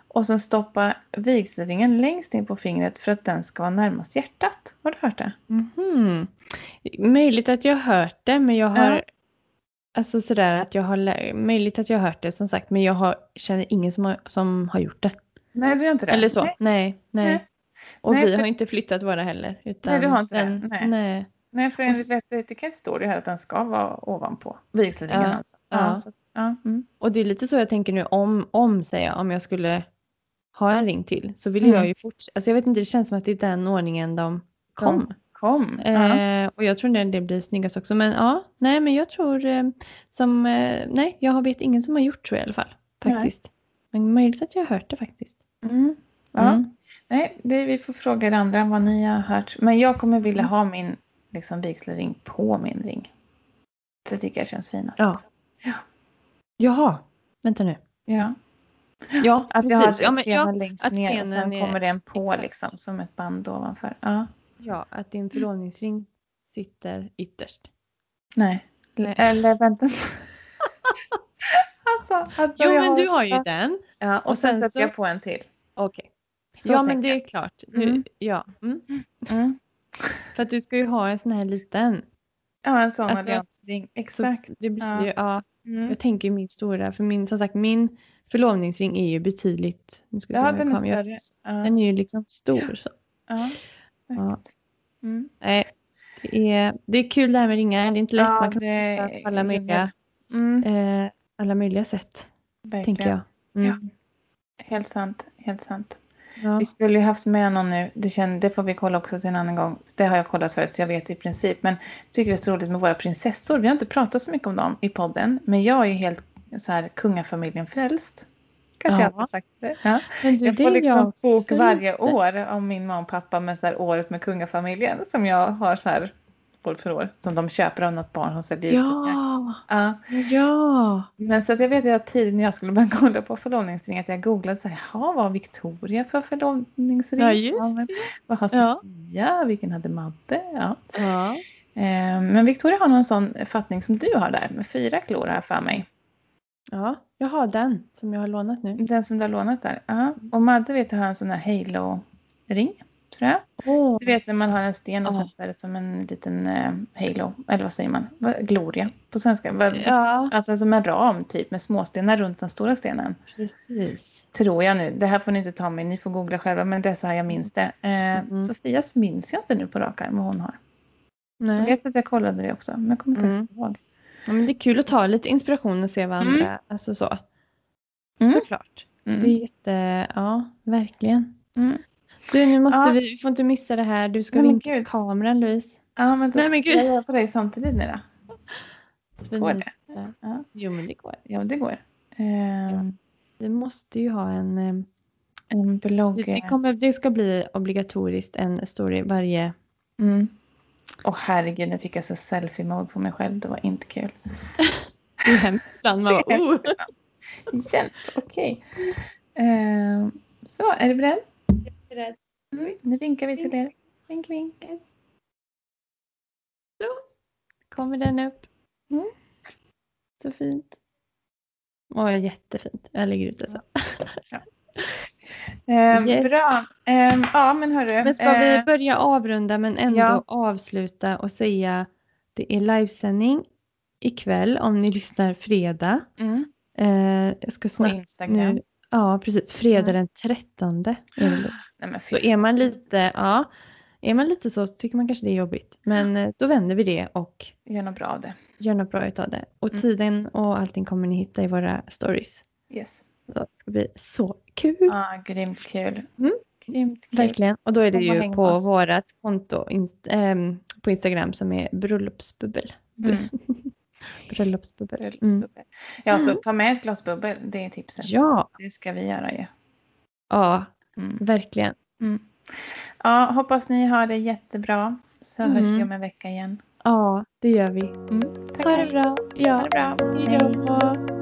Speaker 2: och sen stoppa vigselringen längst in på fingret för att den ska vara närmast hjärtat. Har du hört det?
Speaker 1: Mhm. Möjligt att jag har hört det, men jag har
Speaker 2: Ja.
Speaker 1: Alltså sådär att jag har möjligt att jag har hört det som sagt, men jag har, känner ingen som har, som har gjort det.
Speaker 2: Nej, du gör inte det?
Speaker 1: Eller så.
Speaker 2: Nej,
Speaker 1: Nej, nej. Och
Speaker 2: Nej,
Speaker 1: vi
Speaker 2: för-
Speaker 1: har inte flyttat våra heller. Utan
Speaker 2: Nej, du har inte det.
Speaker 1: den,
Speaker 2: Nej.
Speaker 1: nej.
Speaker 2: Nej för enligt vett och etikett står det här att den ska vara ovanpå vigselringen.
Speaker 1: Ja,
Speaker 2: Alltså. Ja,
Speaker 1: ja.
Speaker 2: Så, ja, mm.
Speaker 1: Och det är lite så jag tänker nu om, om säger jag, om jag skulle ha en ring till så vill
Speaker 2: Mm.
Speaker 1: jag ju fortsätta. Alltså jag vet inte, det känns som att det är den ordningen de kom.
Speaker 2: Kom. Ja.
Speaker 1: Eh, och jag tror att det blir snyggast också. Men ja, nej men jag tror eh, som, eh, nej jag vet ingen som har gjort så i alla fall.
Speaker 2: Nej.
Speaker 1: Faktiskt. Men möjligt att jag har hört det faktiskt.
Speaker 2: Mm. Ja.
Speaker 1: Mm.
Speaker 2: Nej, det, vi får fråga er andra vad ni har hört. Men jag kommer vilja
Speaker 1: Mm.
Speaker 2: ha min liksom, vigselring på min ring. Det tycker jag känns finast.
Speaker 1: Ja. Jaha, vänta nu.
Speaker 2: ja.
Speaker 1: Ja,
Speaker 2: Att jag har
Speaker 1: precis. Ja, men, ja,
Speaker 2: längst
Speaker 1: att
Speaker 2: ner och sen kommer den på
Speaker 1: exakt.
Speaker 2: liksom som ett band ovanför. Ja.
Speaker 1: ja, att din förlovningsring sitter ytterst.
Speaker 2: Nej.
Speaker 1: Nej.
Speaker 2: Eller vänta. alltså, att
Speaker 1: Jo, men du har ju den.
Speaker 2: Ja, och,
Speaker 1: och
Speaker 2: sen,
Speaker 1: sen
Speaker 2: sätter
Speaker 1: så-
Speaker 2: jag på en till.
Speaker 1: Okej.
Speaker 2: Så
Speaker 1: Ja, men det är klart. Du,
Speaker 2: Mm.
Speaker 1: Ja, mm.
Speaker 2: Mm.
Speaker 1: För att du ska ju ha en sån här liten.
Speaker 2: Ja, en sån
Speaker 1: Alltså,
Speaker 2: alliansring.
Speaker 1: Så
Speaker 2: Exakt.
Speaker 1: det blir
Speaker 2: Ja.
Speaker 1: ju, ja,
Speaker 2: Mm.
Speaker 1: jag tänker min stora, för min, som sagt, min förlovningsring är ju betydligt, nu ska se
Speaker 2: Ja,
Speaker 1: jag
Speaker 2: den är större. Ja,
Speaker 1: Den är ju liksom stor. Så.
Speaker 2: ja,
Speaker 1: Ja.
Speaker 2: exakt. Mm.
Speaker 1: Nej, det, är, det är kul det här med ringar. Det är inte lätt.
Speaker 2: Ja,
Speaker 1: Man kan
Speaker 2: det
Speaker 1: på alla möjliga,
Speaker 2: Mm.
Speaker 1: eh, alla möjliga sätt,
Speaker 2: Verkligen.
Speaker 1: tänker jag. Mm.
Speaker 2: Ja. Helt sant. Helt sant.
Speaker 1: Ja.
Speaker 2: Vi skulle ju haft med någon nu. Det, känner, det får vi kolla också till en annan gång. Det har jag kollat förut så jag vet i princip. Men jag tycker det är så roligt med våra prinsessor. Vi har inte pratat så mycket om dem i podden. Men jag är helt så här kungafamiljen frälst. Kanske
Speaker 1: Ja.
Speaker 2: jag har sagt det. Ja.
Speaker 1: Men du,
Speaker 2: Jag får liksom
Speaker 1: jag
Speaker 2: bok varje år om min mamma och pappa med så här året med kungafamiljen. Som jag har så här år för år. Som de köper av något barn som säljer ut tidningar.
Speaker 1: Ja,
Speaker 2: Ja.
Speaker 1: ja.
Speaker 2: Men så att jag vet att tiden när jag skulle börja kolla på förlovningsring att jag googlade så här, jaha, vad har Victoria för förlovningsring?
Speaker 1: Ja, just
Speaker 2: men Vad har
Speaker 1: Ja.
Speaker 2: Sofia? Vilken hade Madde? Ja.
Speaker 1: ja.
Speaker 2: Eh, men Victoria har någon sån fattning som du har där med fyra klor här för mig.
Speaker 1: Ja, jag har den som jag har lånat nu.
Speaker 2: Den som du har lånat där. Ja. Och Madde vet du har en sån här halo-ring, tror jag.
Speaker 1: Åh,
Speaker 2: Du vet när man har en sten och är det som en liten eh, halo, eller vad säger man? Gloria på svenska.
Speaker 1: Ja,
Speaker 2: Alltså som en ram typ med småstenar runt den stora stenen.
Speaker 1: precis.
Speaker 2: Tror jag nu. Det här får ni inte ta mig, ni får googla själva men det är så här jag minns det. Eh,
Speaker 1: Mm.
Speaker 2: Sofias minns jag inte nu på rak arm vad hon har. Jag
Speaker 1: Nej.
Speaker 2: vet att jag kollade det också men jag kommer faktiskt
Speaker 1: Mm.
Speaker 2: ihåg.
Speaker 1: Ja, men det är kul att ta lite inspiration och se vad
Speaker 2: Mm.
Speaker 1: andra, alltså så.
Speaker 2: Mm.
Speaker 1: Såklart.
Speaker 2: Mm.
Speaker 1: Det är jätte, ja, verkligen.
Speaker 2: Mm.
Speaker 1: Du, nu måste
Speaker 2: Ja.
Speaker 1: vi, vi får inte missa det här. Du ska vinka till kameran Louise.
Speaker 2: Ja men då
Speaker 1: Nej, men
Speaker 2: ska
Speaker 1: gud.
Speaker 2: jag göra på dig samtidigt nu då. Går det? Ja.
Speaker 1: Jo men det går.
Speaker 2: Ja det går.
Speaker 1: Ja. Vi måste ju ha en, eh,
Speaker 2: En blogg.
Speaker 1: det, kommer, det ska bli obligatoriskt en story varje,
Speaker 2: Mm. Åh herregud, nu fick jag så selfie-mode på mig själv. Det var inte kul.
Speaker 1: det är hemskt ibland. Man bara, oh.
Speaker 2: Hjälp, okej. Eh, så, är du beredd? Mm. Nu vinkar vi till er. Vink, vink.
Speaker 1: Kommer den upp.
Speaker 2: Mm.
Speaker 1: Så fint. Åh, jättefint. Jag lägger ut det så.
Speaker 2: Eh,
Speaker 1: Yes.
Speaker 2: Bra. Eh, ja, men hörru.
Speaker 1: Men ska vi
Speaker 2: eh,
Speaker 1: börja avrunda men ändå
Speaker 2: ja.
Speaker 1: avsluta och säga det är livesändning ikväll om ni lyssnar fredag.
Speaker 2: mm,
Speaker 1: Eh, jag ska
Speaker 2: på
Speaker 1: snabbt
Speaker 2: Instagram.
Speaker 1: nu. Ja, precis. Fredag
Speaker 2: Mm.
Speaker 1: den 13. Är det.
Speaker 2: Nej,
Speaker 1: Så är man lite, ja, är man lite så, så tycker man kanske det är jobbigt. Men eh, då vänder vi det och
Speaker 2: Gör något bra av det.
Speaker 1: gör något bra utav det. Och
Speaker 2: Mm.
Speaker 1: tiden och allting kommer ni hitta i våra stories.
Speaker 2: Yes.
Speaker 1: Så det ska bli så kul.
Speaker 2: Ja, grymt kul.
Speaker 1: Mm.
Speaker 2: Grymt kul.
Speaker 1: Verkligen. Och då är det ju på
Speaker 2: oss.
Speaker 1: vårat konto inst- ehm, på Instagram som är bröllopsbubbel.
Speaker 2: Mm.
Speaker 1: Bröllopsbubbel. Mm.
Speaker 2: Bröllopsbubbel. Ja, så ta med ett glas bubbel. Det är tipset.
Speaker 1: Ja,
Speaker 2: Det ska vi göra ju.
Speaker 1: ja,
Speaker 2: Mm.
Speaker 1: verkligen.
Speaker 2: Mm. Ja, hoppas ni har det jättebra. Så
Speaker 1: Mm.
Speaker 2: hörs vi om en vecka igen.
Speaker 1: Ja, det gör vi.
Speaker 2: Mm. Tack.
Speaker 1: Ha det bra. Ja.
Speaker 2: Ha det bra.
Speaker 1: Hej då.